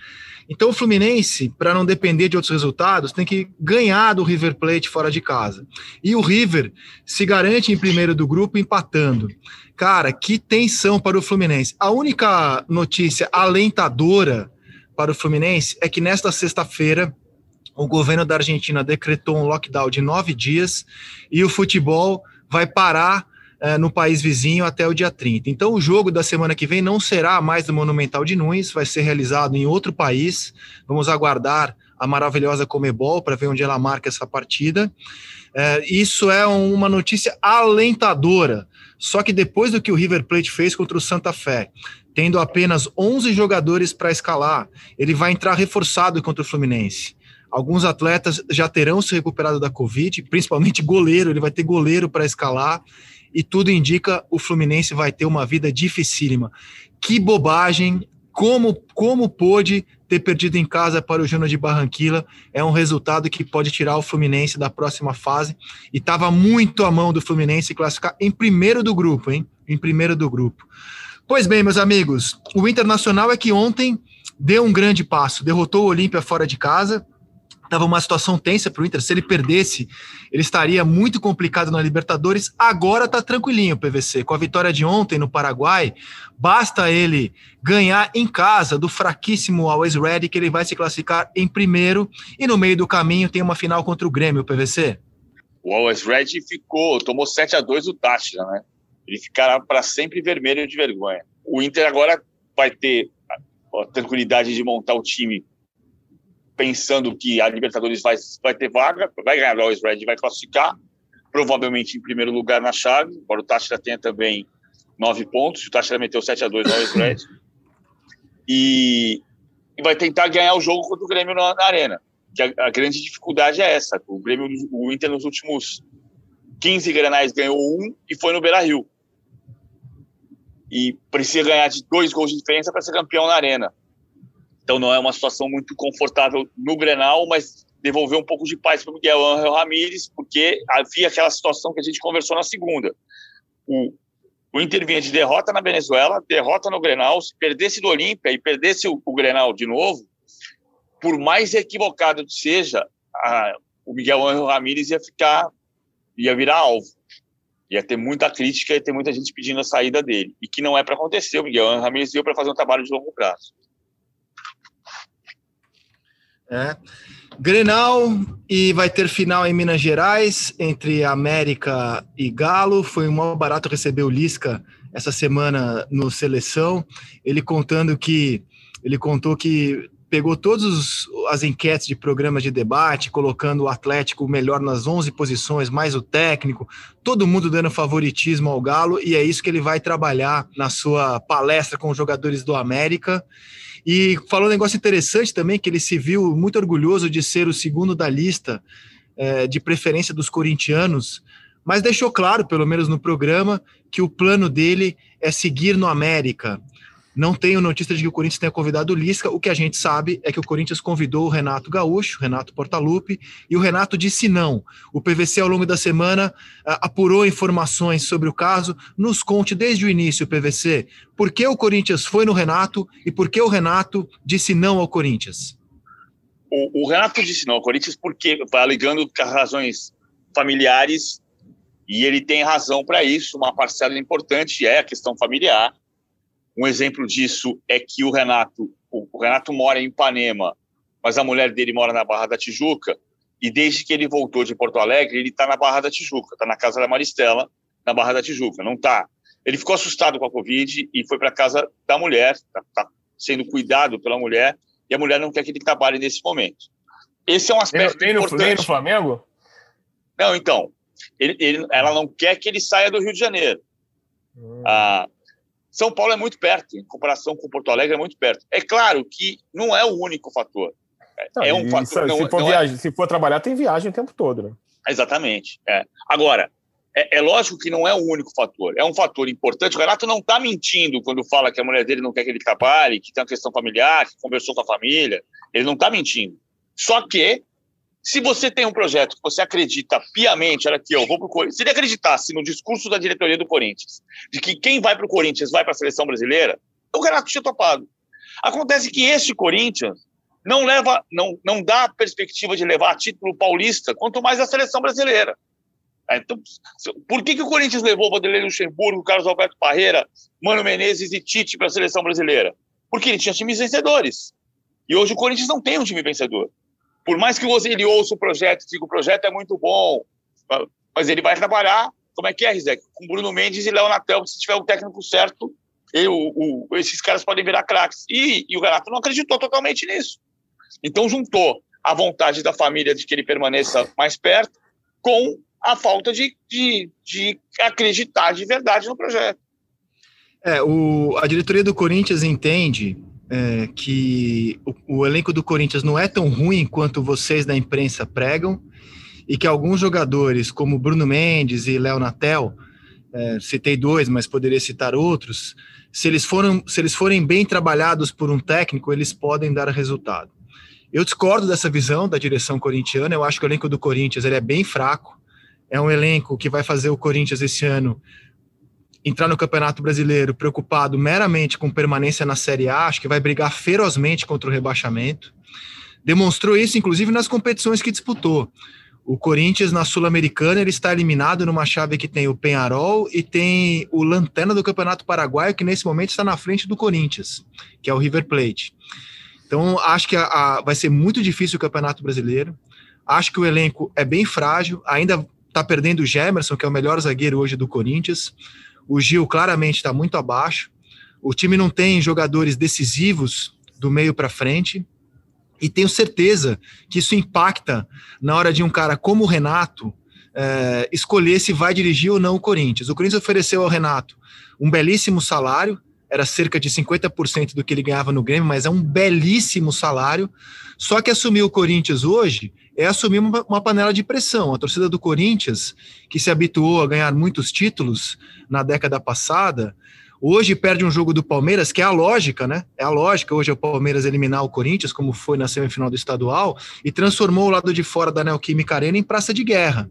Então o Fluminense, para não depender de outros resultados, tem que ganhar do River Plate fora de casa. E o River se garante em primeiro do grupo empatando. Cara, que tensão para o Fluminense. A única notícia alentadora para o Fluminense é que nesta sexta-feira o governo da Argentina decretou um lockdown de nove dias e o futebol vai parar é, no país vizinho até o dia 30. Então, o jogo da semana que vem não será mais no Monumental de Nunes, vai ser realizado em outro país. Vamos aguardar a maravilhosa Comebol para ver onde ela marca essa partida. É, isso é uma notícia alentadora. Só que depois do que o River Plate fez contra o Santa Fé, tendo apenas 11 jogadores para escalar, ele vai entrar reforçado contra o Fluminense Alguns atletas já terão se recuperado da Covid, principalmente goleiro, ele vai ter goleiro para escalar, e tudo indica o Fluminense vai ter uma vida dificílima. Que bobagem! Como, como pôde ter perdido em casa para o Júnior de Barranquilla é um resultado que pode tirar o Fluminense da próxima fase e estava muito à mão do Fluminense classificar em primeiro do grupo, hein? Em primeiro do grupo. Pois bem, meus amigos, o Internacional é que ontem deu um grande passo, derrotou o Olímpia fora de casa, estava uma situação tensa para o Inter. Se ele perdesse, ele estaria muito complicado na Libertadores. Agora está tranquilinho o PVC. Com a vitória de ontem no Paraguai, basta ele ganhar em casa do fraquíssimo Always Ready, que ele vai se classificar em primeiro. E no meio do caminho tem uma final contra o Grêmio, o PVC. O Always Ready ficou, tomou 7 a 2 o Táchira, né? Ele ficará para sempre vermelho de vergonha. O Inter agora vai ter a tranquilidade de montar o time pensando que a Libertadores vai, vai ter vaga, vai ganhar o Red vai classificar, provavelmente em primeiro lugar na chave, embora o Táchira tenha também nove pontos, o Táchira meteu 7 a 2 no Red, e, e vai tentar ganhar o jogo contra o Grêmio na, na Arena. Que a, a, grande dificuldade é essa, o Grêmio, o Inter nos últimos 15 granais ganhou um e foi no Beira-Rio. E precisa ganhar de dois gols de diferença para ser campeão na Arena. Então não é uma situação muito confortável no Grenal, mas devolver um pouco de paz para o Miguel Angel Ramírez, porque havia aquela situação que a gente conversou na segunda. O, o Inter vinha de derrota na Venezuela, derrota no Grenal, se perdesse do Olímpia e perdesse o, o, Grenal de novo, por mais equivocado que seja, a, o Miguel Angel Ramírez ia ficar, ia virar alvo. Ia ter muita crítica, ia ter muita gente pedindo a saída dele. E que não é para acontecer. O Miguel Angel Ramírez veio para fazer um trabalho de longo prazo. É. Grenal e vai ter final em Minas Gerais entre América e Galo. Foi um barato receber o Lisca essa semana no seleção. Ele contando que ele contou que pegou todas as enquetes de programas de debate, colocando o Atlético melhor nas 11 posições, mais o técnico, todo mundo dando favoritismo ao Galo, e é isso que ele vai trabalhar na sua palestra com os jogadores do América. E falou um negócio interessante também, que ele se viu muito orgulhoso de ser o segundo da lista é, de preferência dos corintianos, mas deixou claro, pelo menos no programa, que o plano dele é seguir no América. Não tenho notícia de que o Corinthians tenha convidado o Lisca. O que a gente sabe é que o Corinthians convidou o Renato Gaúcho, Renato Portaluppi, e o Renato disse não. O PVC, ao longo da semana, apurou informações sobre o caso. Nos conte desde o início, PVC, por que o Corinthians foi no Renato e por que o Renato disse não ao Corinthians? O, o Renato disse não ao Corinthians porque alegando razões familiares e ele tem razão para isso. Uma parcela importante é a questão familiar um exemplo disso é que o Renato, o Renato mora em Ipanema, mas a mulher dele mora na Barra da Tijuca, e desde que ele voltou de Porto Alegre, ele está na Barra da Tijuca, está na casa da Maristela, na Barra da Tijuca, não está. Ele ficou assustado com a Covid e foi para casa da mulher, está tá sendo cuidado pela mulher, e a mulher não quer que ele trabalhe nesse momento. Esse é um aspecto tem, importante. Tem no Flamengo? Não, então, ele, ele, ela não quer que ele saia do Rio de Janeiro. Hum. Ah, são Paulo é muito perto, em comparação com Porto Alegre, é muito perto. É claro que não é o único fator. Não, é um fator. Não, se, for viagem, é... se for trabalhar, tem viagem o tempo todo, né? Exatamente. É. Agora, é, é, lógico que não é o único fator. É um fator importante. O Renato não está mentindo quando fala que a mulher dele não quer que ele trabalhe, que tem uma questão familiar, que conversou com a família. Ele não está mentindo. Só que se você tem um projeto que você acredita piamente, olha aqui, eu vou para o Corinthians. Se ele acreditasse no discurso da diretoria do Corinthians, de que quem vai para o Corinthians vai para a seleção brasileira, o Renato tinha topado. Acontece que este Corinthians não leva, não, não dá a perspectiva de levar título paulista, quanto mais a seleção brasileira. É, então, por que, que o Corinthians levou Vanderlei Luxemburgo, Carlos Alberto Parreira, Mano Menezes e Tite para a seleção brasileira? Porque ele tinha times vencedores. E hoje o Corinthians não tem um time vencedor. Por mais que você ele ouça o projeto, diga o projeto é muito bom, mas ele vai trabalhar, como é que é, Rizek? Com Bruno Mendes e Léo Natel, se tiver o técnico certo, o, o, esses caras podem virar craques. E, e o Renato não acreditou totalmente nisso. Então juntou a vontade da família de que ele permaneça mais perto com a falta de, de, de acreditar de verdade no projeto. É, o, a diretoria do Corinthians entende é, que o, o, elenco do Corinthians não é tão ruim quanto vocês da imprensa pregam e que alguns jogadores, como Bruno Mendes e Léo Natel, é, citei dois, mas poderia citar outros, se eles, foram, se eles forem bem trabalhados por um técnico, eles podem dar resultado. Eu discordo dessa visão da direção corintiana, eu acho que o elenco do Corinthians ele é bem fraco, é um elenco que vai fazer o Corinthians esse ano entrar no Campeonato Brasileiro preocupado meramente com permanência na Série A, acho que vai brigar ferozmente contra o rebaixamento. Demonstrou isso, inclusive, nas competições que disputou. O Corinthians, na Sul-Americana, ele está eliminado numa chave que tem o Penharol e tem o Lanterna do Campeonato Paraguaio, que nesse momento está na frente do Corinthians, que é o River Plate. Então, acho que a, a, vai ser muito difícil o Campeonato Brasileiro. Acho que o elenco é bem frágil, ainda está perdendo o Gemerson, que é o melhor zagueiro hoje do Corinthians. O Gil claramente está muito abaixo. O time não tem jogadores decisivos do meio para frente. E tenho certeza que isso impacta na hora de um cara como o Renato é, escolher se vai dirigir ou não o Corinthians. O Corinthians ofereceu ao Renato um belíssimo salário, era cerca de 50% do que ele ganhava no Grêmio, mas é um belíssimo salário. Só que assumir o Corinthians hoje é assumir uma, uma, panela de pressão. A torcida do Corinthians, que se habituou a ganhar muitos títulos na década passada, hoje perde um jogo do Palmeiras, que é a lógica, né? É a lógica hoje é o Palmeiras eliminar o Corinthians, como foi na semifinal do estadual, e transformou o lado de fora da Neoquímica Arena em praça de guerra.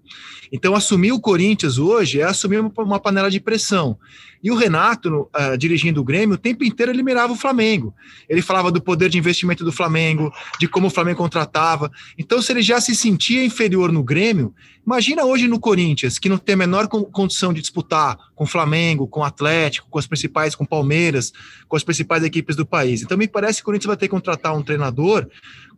Então, assumir o Corinthians hoje é assumir uma panela de pressão. E o Renato, uh, dirigindo o Grêmio, o tempo inteiro ele mirava o Flamengo. Ele falava do poder de investimento do Flamengo, de como o Flamengo contratava. Então, se ele já se sentia inferior no Grêmio, imagina hoje no Corinthians, que não tem a menor condição de disputar com o Flamengo, com o Atlético, com as principais, com o Palmeiras, com as principais equipes do país. Então, me parece que o Corinthians vai ter que contratar um treinador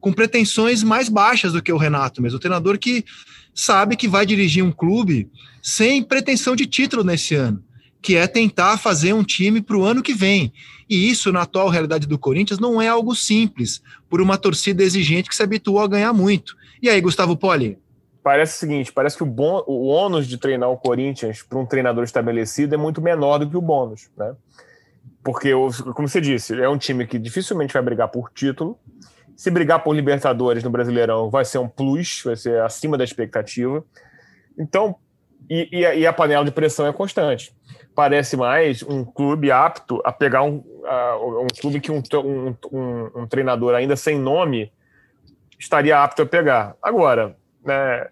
com pretensões mais baixas do que o Renato mesmo. Um treinador que sabe que vai dirigir um clube sem pretensão de título nesse ano que é tentar fazer um time para o ano que vem. E isso, na atual realidade do Corinthians, não é algo simples, por uma torcida exigente que se habituou a ganhar muito. E aí, Gustavo Poli? Parece o seguinte: parece que o, bom, o ônus de treinar o Corinthians para um treinador estabelecido é muito menor do que o bônus, né? Porque, como você disse, é um time que dificilmente vai brigar por título. Se brigar por Libertadores no Brasileirão, vai ser um plus, vai ser acima da expectativa. Então, e, e, a, e, a, panela de pressão é constante. Parece mais um clube apto a pegar um, um clube que um, um, um, um, treinador ainda sem nome estaria apto a pegar. Agora, né,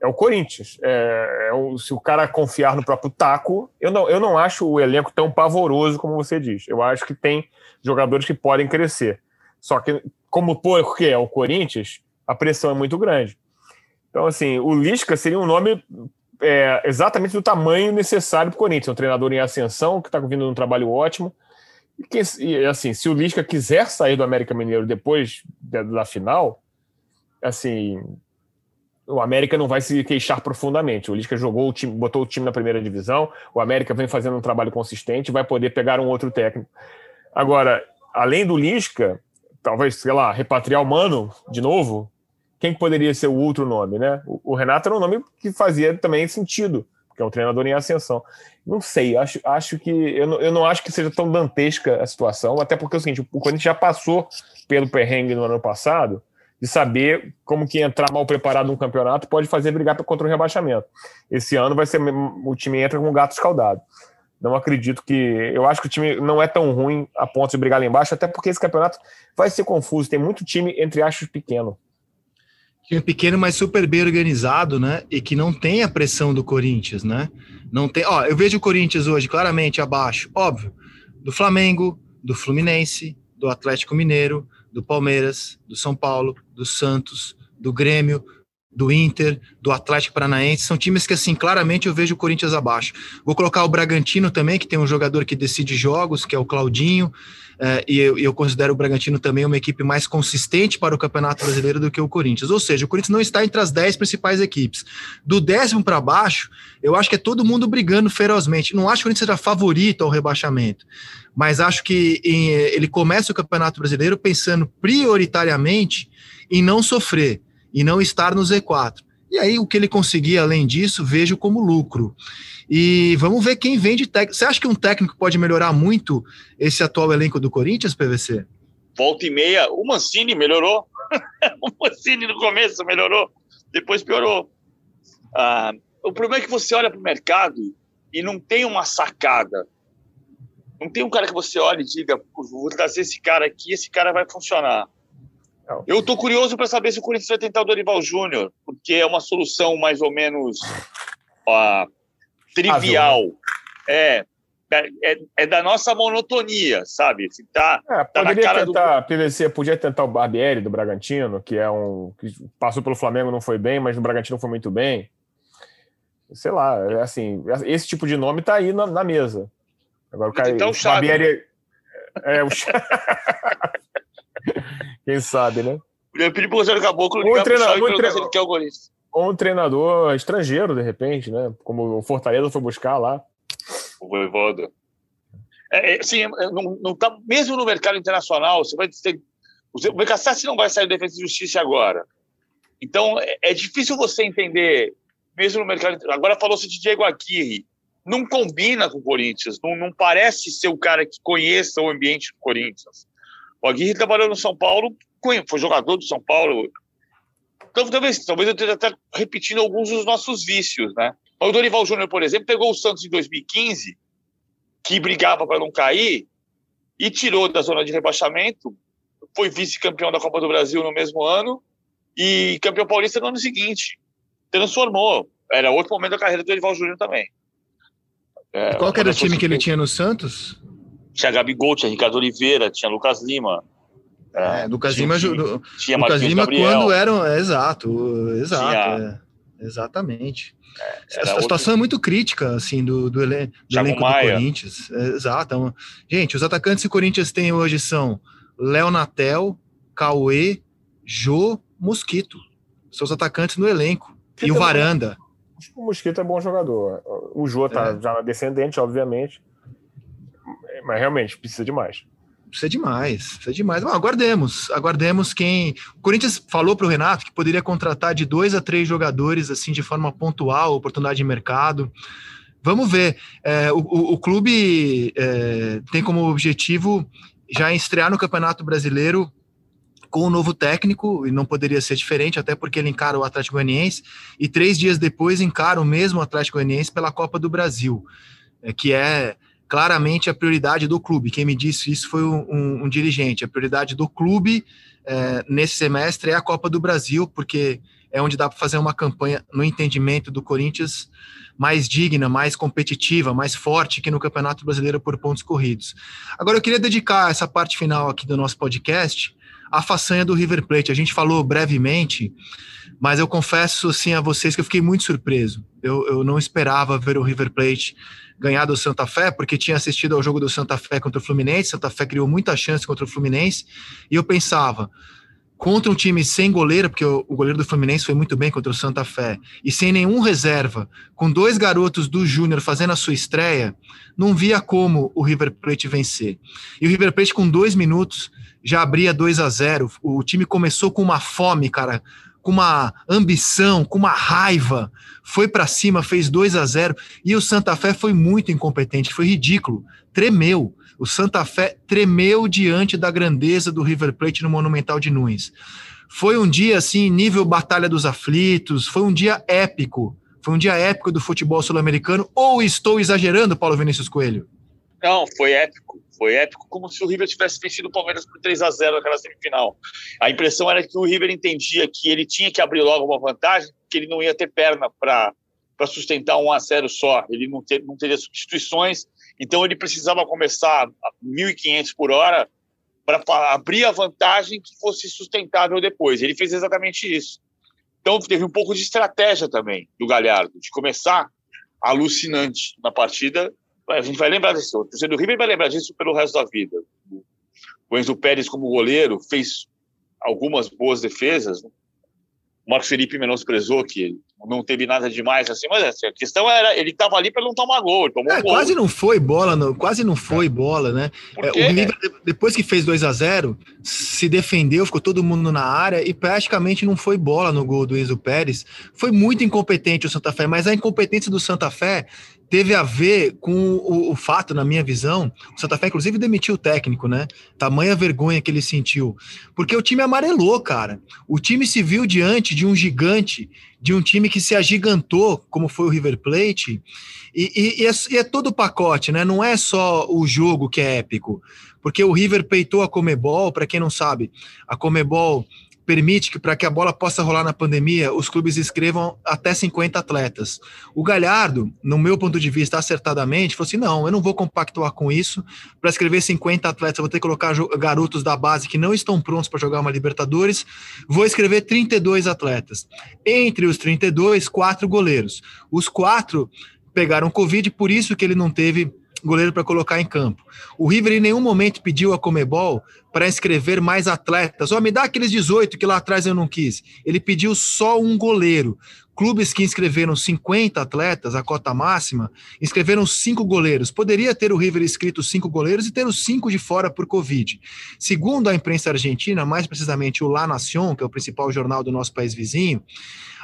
é o Corinthians. É, é o, se o cara confiar no próprio taco, eu não, eu não acho o elenco tão pavoroso como você diz. Eu acho que tem jogadores que podem crescer. Só que, como porque é o Corinthians, a pressão é muito grande. Então, assim, o Lisca seria um nome é, exatamente do tamanho necessário para o Corinthians. É um treinador em ascensão, que está vindo um trabalho ótimo. E, que, e, assim, se o Lisca quiser sair do América Mineiro depois da, da final, assim, o América não vai se queixar profundamente. O Lisca jogou o time, botou o time na primeira divisão, o América vem fazendo um trabalho consistente, vai poder pegar um outro técnico. Agora, além do Lisca, talvez, sei lá, repatriar o Mano de novo, quem poderia ser o outro nome, né? O, Renato era um nome que fazia também sentido, porque é um treinador em ascensão. Não sei, acho, acho que. Eu não, eu não acho que seja tão dantesca a situação, até porque é o seguinte: o Corinthians já passou pelo perrengue no ano passado de saber como que entrar mal preparado num campeonato pode fazer brigar contra o rebaixamento. Esse ano vai ser o time entra com um gato escaldado. Não acredito que. Eu acho que o time não é tão ruim a ponto de brigar lá embaixo, até porque esse campeonato vai ser confuso. Tem muito time entre achos pequeno. Time pequeno, mas super bem organizado, né? E que não tem a pressão do Corinthians, né? Não tem. Ó, eu vejo o Corinthians hoje claramente abaixo, óbvio, do Flamengo, do Fluminense, do Atlético Mineiro, do Palmeiras, do São Paulo, do Santos, do Grêmio, do Inter, do Atlético Paranaense, são times que, assim, claramente eu vejo o Corinthians abaixo. Vou colocar o Bragantino também, que tem um jogador que decide jogos, que é o Claudinho, é, e eu, eu, considero o Bragantino também uma equipe mais consistente para o Campeonato Brasileiro do que o Corinthians. Ou seja, o Corinthians não está entre as dez principais equipes. Do décimo para baixo, eu acho que é todo mundo brigando ferozmente. Não acho que o Corinthians seja favorito ao rebaixamento, mas acho que em, ele começa o Campeonato Brasileiro pensando prioritariamente em não sofrer e não estar no Z4. E aí, o que ele conseguir além disso, vejo como lucro. E vamos ver quem vem de técnico. Você acha que um técnico pode melhorar muito esse atual elenco do Corinthians, PVC? volta e meia, o Mancini melhorou. [LAUGHS] o Mancini no começo melhorou, depois piorou. Ah, o problema é que você olha para o mercado e não tem uma sacada. Não tem um cara que você olha e diga, vou trazer esse cara aqui, esse cara vai funcionar. Eu estou curioso para saber se o Corinthians vai tentar o Dorival Júnior, porque é uma solução mais ou menos ó, trivial. É, é, é, da nossa monotonia, sabe? Se tá, é, tá poderia tá tentar, do... PVC podia tentar o Barbieri do Bragantino, que é um que passou pelo Flamengo não foi bem, mas no Bragantino foi muito bem. Sei lá, é assim, esse tipo de nome tá aí na, na mesa. Agora o cara, então, o Barbieri é, é o [LAUGHS] [LAUGHS] Quem sabe, né? Eu pedi pro Caboclo um treinador, um treinador, quer o Ou um treinador estrangeiro, de repente, né? Como o Fortaleza foi buscar lá. O Voivoda. É, é, sim, é, não, não tá, mesmo no mercado internacional, você vai ter. O Becassassi não vai sair da Defesa e Justiça agora. Então, é, é, difícil você entender, mesmo no mercado. Agora falou-se de Diego Aguirre. Não combina com o Corinthians, não, não parece ser o cara que conheça o ambiente do Corinthians. O Aguirre trabalhou no São Paulo, foi jogador do São Paulo. Então, talvez, talvez eu esteja até repetindo alguns dos nossos vícios, né? O Dorival Júnior, por exemplo, pegou o Santos em 2015, que brigava para não cair, e tirou da zona de rebaixamento, foi vice-campeão da Copa do Brasil no mesmo ano, e campeão paulista no ano seguinte. Transformou. Era outro momento da carreira do Dorival Júnior também. É, qual era o time que ele tinha no Santos? Tinha Gabigol, tinha Ricardo Oliveira, tinha Lucas Lima. É, é Lucas Lima, tinha, tinha Lucas Lima quando eram. É, exato, exato. Tinha, é, exatamente. É, a situação outro... é muito crítica, assim, do, do, ele, do elenco Maia. do Corinthians. É, exato. Gente, os atacantes que o Corinthians tem hoje são Léo Natel, Cauê, Jô, Mosquito. São os atacantes no elenco. e o Varanda. O Mosquito é bom jogador. O Jô tá é. já descendente, obviamente. Mas realmente, precisa de mais. Precisa de mais, precisa de mais. Bom, aguardemos, aguardemos quem. O Corinthians falou para o Renato que poderia contratar de dois a três jogadores, assim, de forma pontual, oportunidade de mercado. Vamos ver. É, o, o, o, clube é, tem como objetivo já estrear no Campeonato Brasileiro com o um novo técnico, e não poderia ser diferente, até porque ele encara o Atlético Goianiense, e três dias depois encara o mesmo Atlético Goianiense pela Copa do Brasil, é, que é claramente a prioridade do clube. Quem me disse isso foi um, um, um dirigente. A prioridade do clube é, nesse semestre é a Copa do Brasil, porque é onde dá para fazer uma campanha, no entendimento do Corinthians, mais digna, mais competitiva, mais forte que no Campeonato Brasileiro por pontos corridos. Agora, eu queria dedicar essa parte final aqui do nosso podcast à façanha do River Plate. A gente falou brevemente, mas eu confesso assim a vocês que eu fiquei muito surpreso. Eu, eu não esperava ver o River Plate ganhar do Santa Fé, porque tinha assistido ao jogo do Santa Fé contra o Fluminense. Santa Fé criou muita chance contra o Fluminense. E eu pensava, contra um time sem goleiro, porque o, goleiro do Fluminense foi muito bem contra o Santa Fé, e sem nenhum reserva, com dois garotos do Júnior fazendo a sua estreia, não via como o River Plate vencer. E o River Plate, com dois minutos, já abria 2 a 0 O time começou com uma fome, cara, com uma ambição, com uma raiva, foi para cima, fez 2 a 0 e o Santa Fé foi muito incompetente, foi ridículo, tremeu. O Santa Fé tremeu diante da grandeza do River Plate no Monumental de Nunes. Foi um dia assim, nível Batalha dos Aflitos, foi um dia épico. Foi um dia épico do futebol sul-americano. Ou estou exagerando, Paulo Vinícius Coelho? Não, foi épico. Foi épico, como se o River tivesse vencido o Palmeiras por 3 a 0 naquela semifinal. A impressão era que o River entendia que ele tinha que abrir logo uma vantagem, que ele não ia ter perna para sustentar um a 0 só. Ele não, ter, não teria substituições, então ele precisava começar a 1.500 por hora para abrir a vantagem que fosse sustentável depois. Ele fez exatamente isso. Então teve um pouco de estratégia também do Galhardo, de começar alucinante na partida a gente vai lembrar disso. O torcedor do River vai lembrar disso pelo resto da vida. O Enzo Pérez, como goleiro, fez algumas boas defesas. O Marcos Felipe menosprezou que não teve nada demais assim, mas assim, a questão era ele estava ali para não tomar gol, tomou é, um gol. Quase não foi bola, não, quase não foi bola, né? É, o River, depois que fez 2 a 0 se defendeu, ficou todo mundo na área e praticamente não foi bola no gol do Enzo Pérez. Foi muito incompetente o Santa Fé, mas a incompetência do Santa Fé teve a ver com o, o, fato, na minha visão, o Santa Fé, inclusive, demitiu o técnico, né? Tamanha vergonha que ele sentiu. Porque o time amarelou, cara. O time se viu diante de um gigante, de um time que se agigantou, como foi o River Plate, e, e, e, é, e é todo o pacote, né? Não é só o jogo que é épico porque o River peitou a Comebol, para quem não sabe, a Comebol permite que para que a bola possa rolar na pandemia, os clubes escrevam até 50 atletas. O Galhardo, no meu ponto de vista, acertadamente, falou assim: não, eu não vou compactuar com isso. Para escrever 50 atletas, eu vou ter que colocar garotos da base que não estão prontos para jogar uma Libertadores. Vou escrever 32 atletas. Entre os 32, quatro goleiros. Os quatro pegaram Covid, por isso que ele não teve goleiro para colocar em campo. O River em nenhum momento pediu a Comebol para inscrever mais atletas. Ó, oh, me dá aqueles 18 que lá atrás eu não quis. Ele pediu só um goleiro. Clubes que inscreveram 50 atletas, a cota máxima, inscreveram cinco goleiros. Poderia ter o River inscrito cinco goleiros e ter os cinco de fora por Covid. Segundo a imprensa argentina, mais precisamente o La Nación, que é o principal jornal do nosso país vizinho,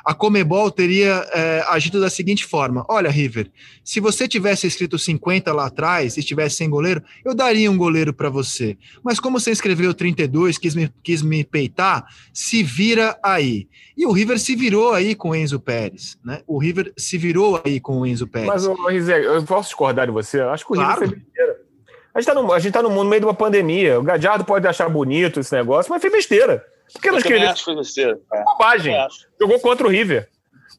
a Comebol teria é, agido da seguinte forma: olha, River, se você tivesse escrito 50 lá atrás e tivesse sem goleiro, eu daria um goleiro para você. Mas como você escreveu 32, quis me, quis me peitar, se vira aí. E o River se virou aí com o Enzo Pérez, né? O River se virou aí com o Enzo Pérez. Mas, Rizé, eu posso discordar de você? Eu acho que o claro. River fez besteira. A gente, tá no, tá no mundo meio de uma pandemia. O Gadiardo pode achar bonito esse negócio, mas fez besteira. Por que não escreveu? Acho que foi É. Bobagem. Jogou contra o River.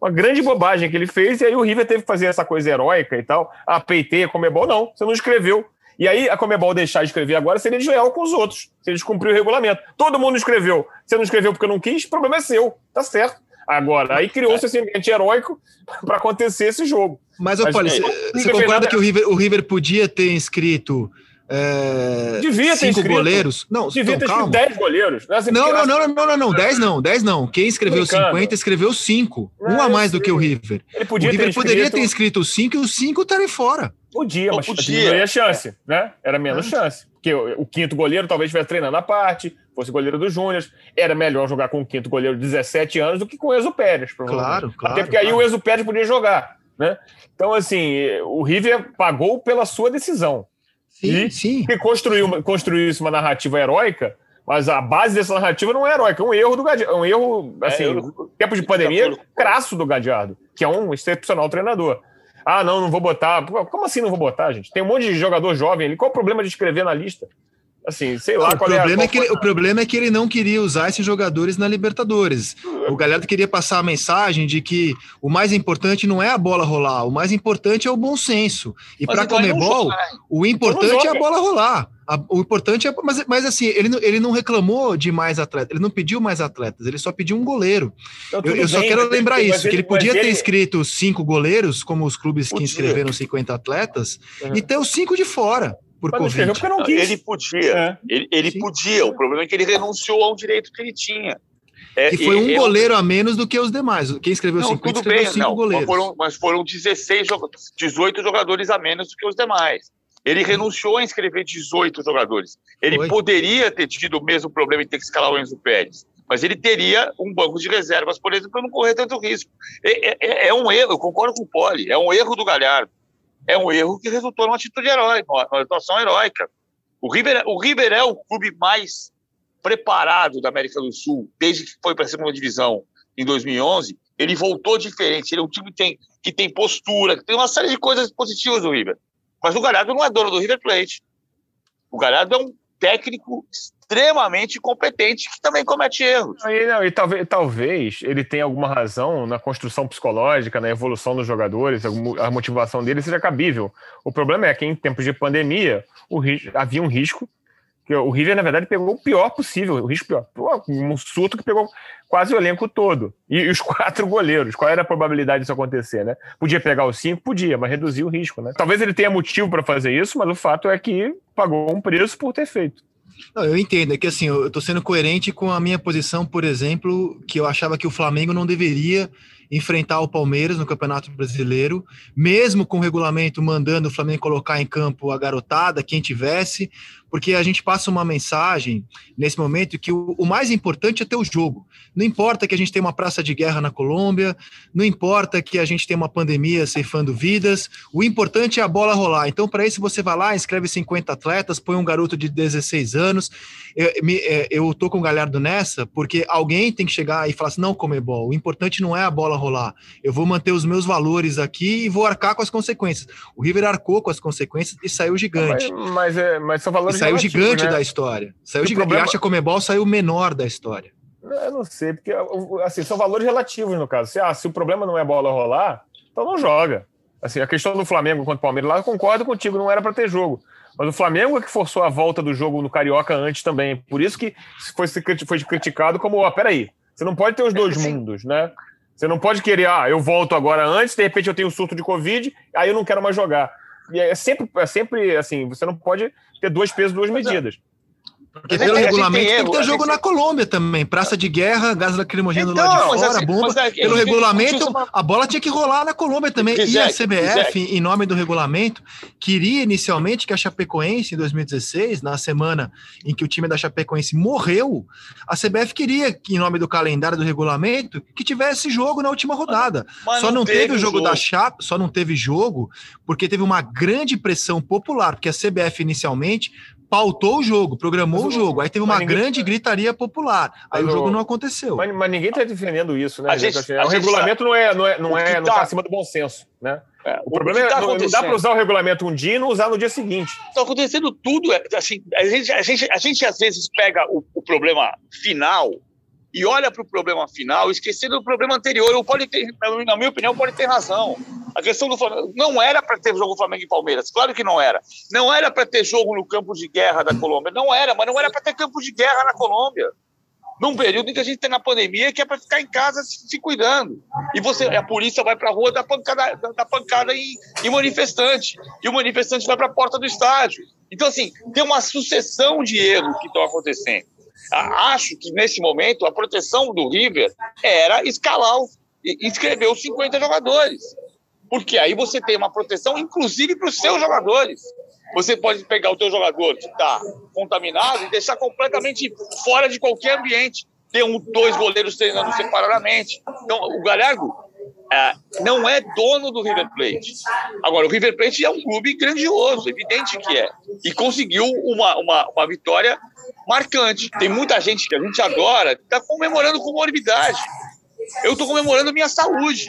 Uma grande bobagem que ele fez, e aí o River teve que fazer essa coisa heróica e tal. A peitei, a Comebol, não. Você não escreveu. E aí a Comebol deixar de escrever agora seria desleal com os outros, se eles cumpriram o regulamento. Todo mundo escreveu. Você não escreveu porque não quis, o problema é seu. Tá certo. Agora, aí criou-se esse ambiente heróico [LAUGHS] para acontecer esse jogo. Mas, Paulo, você, você concorda que o River, o River podia ter inscrito é, Devia ter cinco goleiros. Não, Devia ter escrito 10 goleiros. Não, assim, não, não, não, não, não, não, 10 não, 10 não. Quem escreveu 50 escreveu 5. Um a mais do que o River. Ele podia o River ter poderia escrito... ter escrito 5 e os 5 estarem fora. Podia, mas podia. diminuía a chance, né? Era menos é. chance. Porque o, quinto goleiro talvez estivesse treinando a parte, fosse goleiro do Júnior. Era melhor jogar com o quinto goleiro de 17 anos do que com o Enzo Pérez, Claro, claro. Até porque claro. aí o Enzo Pérez podia jogar, né? Então, assim, o River pagou pela sua decisão. Sim, e sim. que construiu, construiu isso uma narrativa heróica, mas a base dessa narrativa não é heróica, é um erro do Gadiardo, é um erro, é, assim, é, eu, tempo de pandemia, crasso do Gadiardo, que é um excepcional treinador. Ah, não, não vou botar. Como assim não vou botar, gente? Tem um monte de jogador jovem ali. Qual o problema de escrever na lista? Assim, sei lá. o, problema é, é que ele, o problema é que ele não queria usar esses jogadores na Libertadores. O Galhardo queria passar a mensagem de que o mais importante não é a bola rolar, o mais importante é o bom senso. E para Comebol, o importante é a bola rolar. A, o importante é. Mas, mas assim, ele, ele não reclamou de mais atletas, ele não pediu mais atletas, ele só pediu um goleiro. Então, eu, eu só quero lembrar isso: ele, que ele podia ter ele... inscrito cinco goleiros, como os clubes que inscreveram 50 atletas, uhum. e ter os cinco de fora por Mas Covid. Não, não ele podia. É. Ele, ele podia. O problema é que ele renunciou a um direito que ele tinha. É, e foi um goleiro a menos do que os demais. Quem escreveu 50 escreveu bem, 5 não, goleiros. Mas foram, mas foram 16, 18 jogadores a menos do que os demais. Ele renunciou a inscrever 18 jogadores. Ele foi. poderia ter tido o mesmo problema de ter que escalar o Enzo Pérez. Mas ele teria um banco de reservas, por exemplo, para não correr tanto risco. É, é, é um erro, eu concordo com o Poli, é um erro do Galhardo é um erro que resultou numa atitude heróica, uma atuação heróica. O River, o River é o clube mais preparado da América do Sul, desde que foi para a segunda divisão em 2011. Ele voltou diferente. Ele é um time que tem, que tem postura, que tem uma série de coisas positivas do River. Mas o Galhardo não é dono do River Plate. O Galhardo é um técnico extremamente competente que também comete erros. E, não, e talvez, talvez ele tenha alguma razão na construção psicológica, na evolução dos jogadores, a motivação dele seja cabível. O problema é que em tempos de pandemia o, havia um risco que o River, na verdade, pegou o pior possível, o risco pior. Um surto que pegou quase o elenco todo. E, e, os [LAUGHS] quatro goleiros. Qual era a probabilidade disso acontecer, né? Podia pegar os cinco? Podia, mas reduzir o risco, né? Talvez ele tenha motivo para fazer isso, mas o fato é que pagou um preço por ter feito. Não, eu entendo, é que assim, eu estou sendo coerente com a minha posição, por exemplo, que eu achava que o Flamengo não deveria enfrentar o Palmeiras no Campeonato Brasileiro, mesmo com o regulamento mandando o Flamengo colocar em campo a garotada, quem tivesse, porque a gente passa uma mensagem nesse momento que o, o, mais importante é ter o jogo. Não importa que a gente tenha uma praça de guerra na Colômbia, não importa que a gente tenha uma pandemia ceifando vidas, o importante é a bola rolar. Então, para isso, você vai lá, escreve 50 atletas, põe um garoto de 16 anos. Eu, me, é, eu tô com o Galhardo nessa, porque alguém tem que chegar e falar assim: não, Comebol, o importante não é a bola rolar. Eu vou manter os meus valores aqui e vou arcar com as consequências. O River arcou com as consequências e saiu gigante. Mas, mas, é, mas são valores saiu gigante né? da história. Saiu gigante. Problema... E acha Comebol saiu menor da história. Eu não sei, porque assim, são valores relativos no caso. Se, ah, se o problema não é bola rolar, então não joga. Assim, a questão do Flamengo contra o Palmeiras lá, eu concordo contigo, não era para ter jogo. Mas o Flamengo é que forçou a volta do jogo no Carioca antes também. Por isso que foi, foi criticado como, ó, peraí, você não pode ter os dois [LAUGHS] mundos, né? Você não pode querer, ah, eu volto agora antes, de repente eu tenho um surto de Covid, aí eu não quero mais jogar. E é sempre, é sempre assim, você não pode ter dois pesos, duas medidas. Porque pelo regulamento tem, tem, que ter jogo na Colômbia também. Praça de guerra, gás lacrimogêneo então, lá de fora, assim, bomba. Mas, pelo regulamento, a bola tinha que rolar na Colômbia também. e a CBF, em nome do regulamento, queria inicialmente que a Chapecoense, em 2016, na semana em que o time da Chapecoense morreu, a CBF queria, em nome do calendário do regulamento, que tivesse jogo na última rodada. Mas só não, não teve, teve, o jogo, jogo da Chape, só não teve jogo porque teve uma grande pressão popular, porque a CBF inicialmente pautou o jogo, programou o jogo. Aí teve uma ninguém... grande gritaria popular. Aí mas o jogo não aconteceu. Mas, mas ninguém está defendendo isso, né? Gente, assim, o regulamento não é, não é, não é, não tá... tá acima do bom senso, né? É, o, o problema é tá não, não dá para usar o regulamento um dia e não usar no dia seguinte. Está acontecendo tudo. É, assim, a, gente, a, gente, a gente às vezes pega o, o problema final e olha para o problema final, esquecendo o problema anterior. Ou pode ter, na minha opinião, pode ter razão. A questão do Flamengo não era para ter jogo Flamengo e Palmeiras, claro que não era. Não era para ter jogo no campo de guerra da Colômbia, não era, mas não era para ter campo de guerra na Colômbia. Num período em que a gente tem na pandemia, que é para ficar em casa se, se, cuidando. E você, a polícia vai para a rua dar pancada, dar pancada em, em manifestante. E o manifestante vai para a porta do estádio. Então, assim, tem uma sucessão de erros que estão acontecendo. Acho que nesse momento a proteção do River era escalar inscrever os 50 jogadores. Porque aí você tem uma proteção, inclusive para os seus jogadores. Você pode pegar o teu jogador que está contaminado e deixar completamente fora de qualquer ambiente. Ter um, dois goleiros treinando separadamente. Então, o Galhardo é, não é dono do River Plate. Agora, o River Plate é um clube grandioso, evidente que é. E conseguiu uma, uma, uma vitória marcante. Tem muita gente que a gente adora está comemorando com morbidade. Eu estou comemorando minha saúde.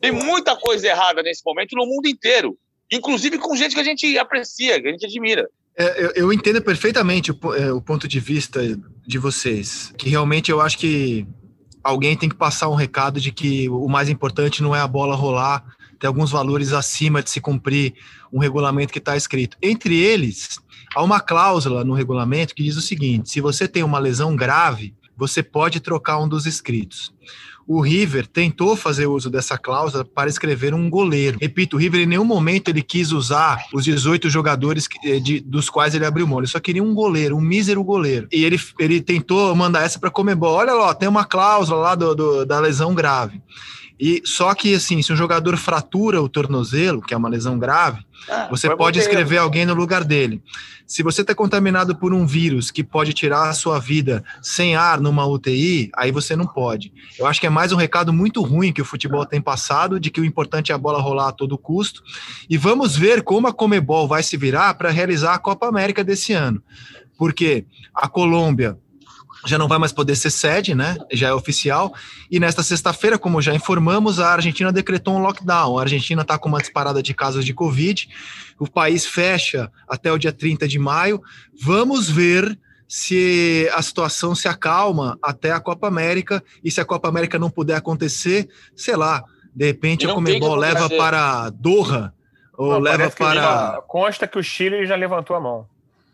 Tem muita coisa errada nesse momento no mundo inteiro, inclusive com gente que a gente aprecia, que a gente admira. É, eu, eu, entendo perfeitamente o, é, o, ponto de vista de vocês, que realmente eu acho que alguém tem que passar um recado de que o mais importante não é a bola rolar, tem alguns valores acima de se cumprir um regulamento que está escrito. Entre eles, Há uma cláusula no regulamento que diz o seguinte: se você tem uma lesão grave, você pode trocar um dos inscritos. O River tentou fazer uso dessa cláusula para escrever um goleiro. Repito, o River em nenhum momento ele quis usar os 18 jogadores que, eh, de, dos quais ele abriu mão. Ele só queria um goleiro, um mísero goleiro. E ele, ele tentou mandar essa para Comebol. Olha lá, tem uma cláusula lá do, do, da lesão grave. E só que assim, se um jogador fratura o tornozelo, que é uma lesão grave, ah, você pode escrever alguém no lugar dele. Se você está contaminado por um vírus que pode tirar a sua vida sem ar numa UTI, aí você não pode. Eu acho que é mais um recado muito ruim que o futebol tem passado, de que o importante é a bola rolar a todo custo. E vamos ver como a Comebol vai se virar para realizar a Copa América desse ano. Porque a Colômbia já não vai mais poder ser sede, né? Já é oficial. E nesta sexta-feira, como já informamos, a Argentina decretou um lockdown. A Argentina está com uma disparada de casos de Covid. O país fecha até o dia 30 de maio. Vamos ver se a situação se acalma até a Copa América. E se a Copa América não puder acontecer, sei lá, de repente a Comebol leva para Doha ou não, leva para. Consta que o Chile já levantou a mão.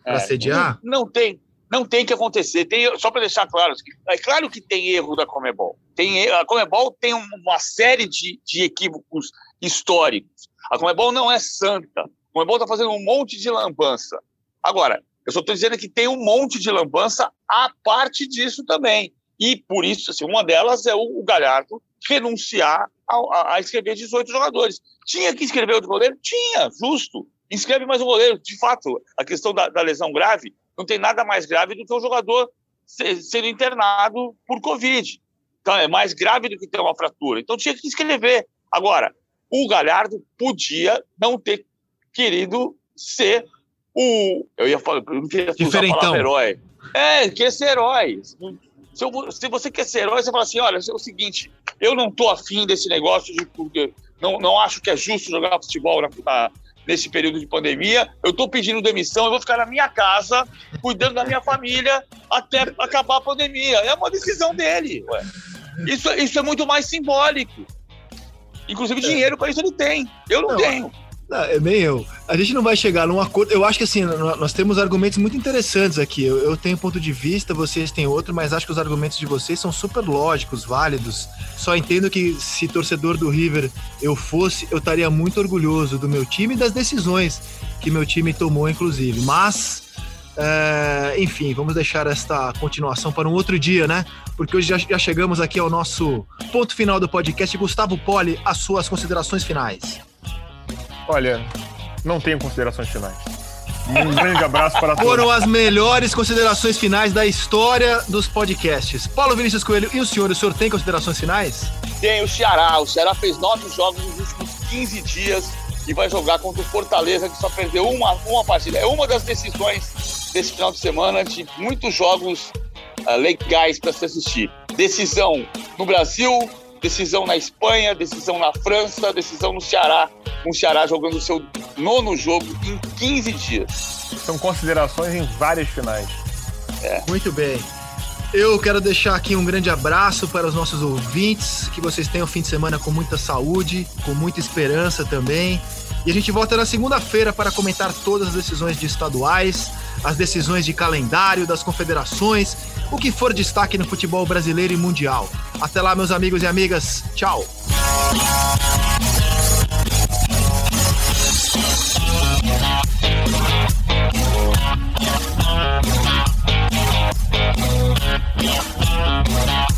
Para é, sediar? Não, não tem não tem que acontecer. Tem, só para deixar claro, é claro que tem erro da Comebol. Tem, a Comebol tem uma série de, de equívocos históricos. A Comebol não é santa. A Comebol está fazendo um monte de lambança. Agora, eu só estou dizendo que tem um monte de lambança a parte disso também. E por isso, assim, uma delas é o, o Galhardo renunciar a, a escrever 18 jogadores. Tinha que escrever o goleiro? Tinha, justo. Inscreve mais um goleiro. De fato, a questão da, da lesão grave não tem nada mais grave do que o jogador ser, sendo internado por Covid. Então, é mais grave do que ter uma fratura. Então, tinha que escrever. Agora, o Galhardo podia não ter querido ser o. Eu ia falar, eu não queria usar a palavra herói. É, quer ser herói. Se, eu, se, você quer ser herói, você fala assim: olha, é o seguinte, eu não tô afim desse negócio de. Porque não, não acho que é justo jogar futebol na, na, nesse período de pandemia. Eu estou pedindo demissão, eu vou ficar na minha casa, cuidando da minha família até acabar a pandemia. É uma decisão dele. Ué. Isso, isso é muito mais simbólico. Inclusive, dinheiro para isso ele tem. Eu não, não tenho. Não, é eu. A gente não vai chegar num acordo. Eu acho que assim, nós temos argumentos muito interessantes aqui. Eu, eu tenho um ponto de vista, vocês têm outro, mas acho que os argumentos de vocês são super lógicos, válidos. Só entendo que se torcedor do River eu fosse, eu estaria muito orgulhoso do meu time e das decisões que meu time tomou, inclusive. Mas, é, enfim, vamos deixar esta continuação para um outro dia, né? Porque hoje já, já chegamos aqui ao nosso ponto final do podcast. Gustavo Poli, as suas considerações finais. Olha, não tenho considerações finais. Um [LAUGHS] grande abraço para todos. Foram as melhores considerações finais da história dos podcasts. Paulo Vinícius Coelho, e o senhor? O senhor tem considerações finais? Tem o Ceará. O Ceará fez nove jogos nos últimos 15 dias e vai jogar contra o Fortaleza, que só perdeu uma, uma partida. É uma das decisões desse final de semana de muitos jogos uh, legais para se assistir. Decisão no Brasil, decisão na Espanha, decisão na França, decisão no Ceará, com o Ceará jogando o seu nono jogo em 15 dias. São considerações em várias finais. É. Muito bem. Eu quero deixar aqui um grande abraço para os nossos ouvintes, que vocês tenham um fim de semana com muita saúde, com muita esperança também. E a gente volta na segunda-feira para comentar todas as decisões de estaduais, as decisões de calendário das confederações, o que for destaque no futebol brasileiro e mundial. Até lá, meus amigos e amigas. Tchau. Yeah.